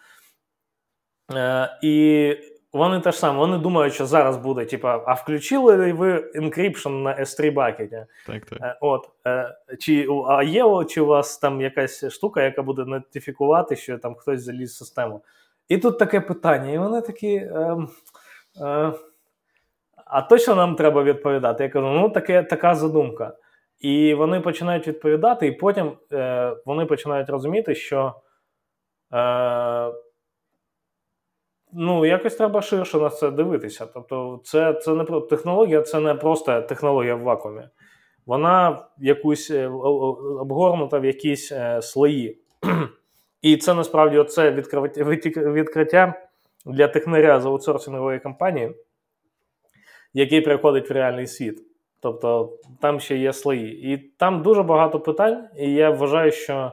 [SPEAKER 1] Е, І вони теж саме, вони думають, що зараз буде, типа, а включили ви encryption на S3 бакеті?
[SPEAKER 2] Так, так.
[SPEAKER 1] Е, от, е, чи а є чи у вас там якась штука, яка буде нотифікувати, що там хтось заліз в систему? І тут таке питання, і вони такі. Е, е, а точно нам треба відповідати? Я кажу, ну таке, така задумка. І вони починають відповідати, і потім е, вони починають розуміти, що. Е, ну, якось треба ширше на це дивитися. Тобто, це це не про технологія, це не просто технологія в вакуумі. вона якусь е, обгорнута в якісь е, слої. І це насправді оце відкриття для технаря з аутсорсингової компанії, який приходить в реальний світ. Тобто там ще є слої. І там дуже багато питань, і я вважаю, що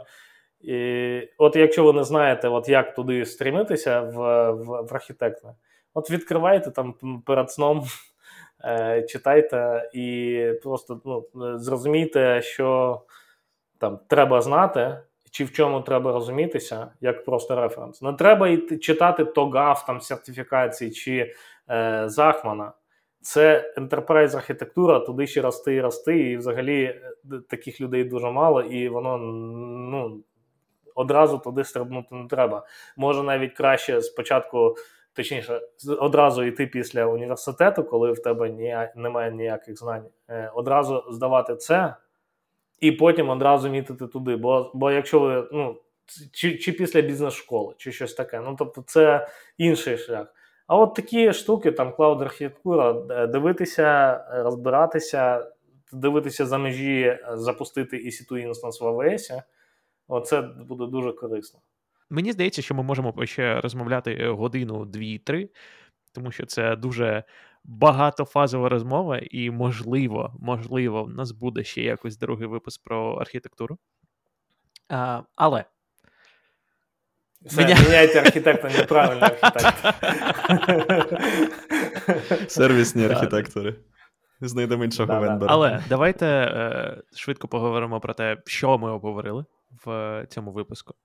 [SPEAKER 1] і, от якщо ви не знаєте, от як туди стрімитися в в, в архітектора, от відкривайте там перед сном, е, читайте і просто ну, зрозумійте, що там треба знати, чи в чому треба розумітися, як просто референс. Не треба йти читати ТОГАФ, там сертифікації чи е, Захмана. Це enterprise архітектура, туди ще рости і рости, і взагалі е, таких людей дуже мало, і воно ну, одразу туди стрибнути не треба. Може навіть краще спочатку, точніше, одразу йти після університету, коли в тебе ніяк, немає ніяких знань, е, одразу здавати це, і потім одразу мітити туди. Бо бо якщо ви ну, чи, чи після бізнес-школи, чи щось таке, ну тобто це інший шлях. А от такі штуки, там cloud архітектура, дивитися, розбиратися, дивитися за межі, запустити EC2 інстанс в AWS, оце буде дуже корисно.
[SPEAKER 3] Мені здається, що ми можемо ще розмовляти годину, дві-три, тому що це дуже багатофазова розмова, і можливо, можливо, в нас буде ще якось другий випуск про архітектуру. А, Але
[SPEAKER 1] все, Меня... Міняйте архітектор, неправильний архітектор.
[SPEAKER 2] Сервісні архітектори. Знайдемо іншого да, вендора.
[SPEAKER 3] Але давайте е, швидко поговоримо про те, що ми обговорили в цьому випуску.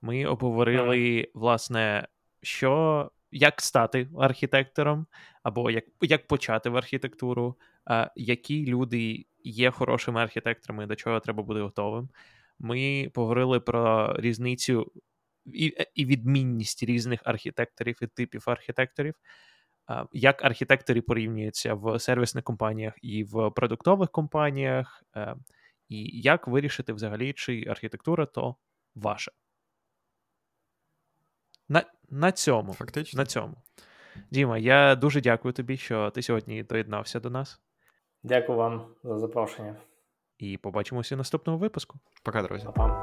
[SPEAKER 3] Ми обговорили, mm. власне, що, як стати архітектором, або як як почати в архітектуру, е, які люди є хорошими архітекторами, до чого треба бути готовим. Ми поговорили про різницю і е, і відмінність різних архітекторів і типів архітекторів, як архітектори порівнюються в сервісних компаніях і в продуктових компаніях, е, і як вирішити взагалі, чи архітектура то ваша. На на цьому.
[SPEAKER 2] Фактично.
[SPEAKER 3] На цьому. Діма, я дуже дякую тобі, що ти сьогодні доєднався до нас.
[SPEAKER 1] Дякую вам за запрошення.
[SPEAKER 3] І побачимося в наступному випуску.
[SPEAKER 2] Пока, друзі.
[SPEAKER 1] Па-па.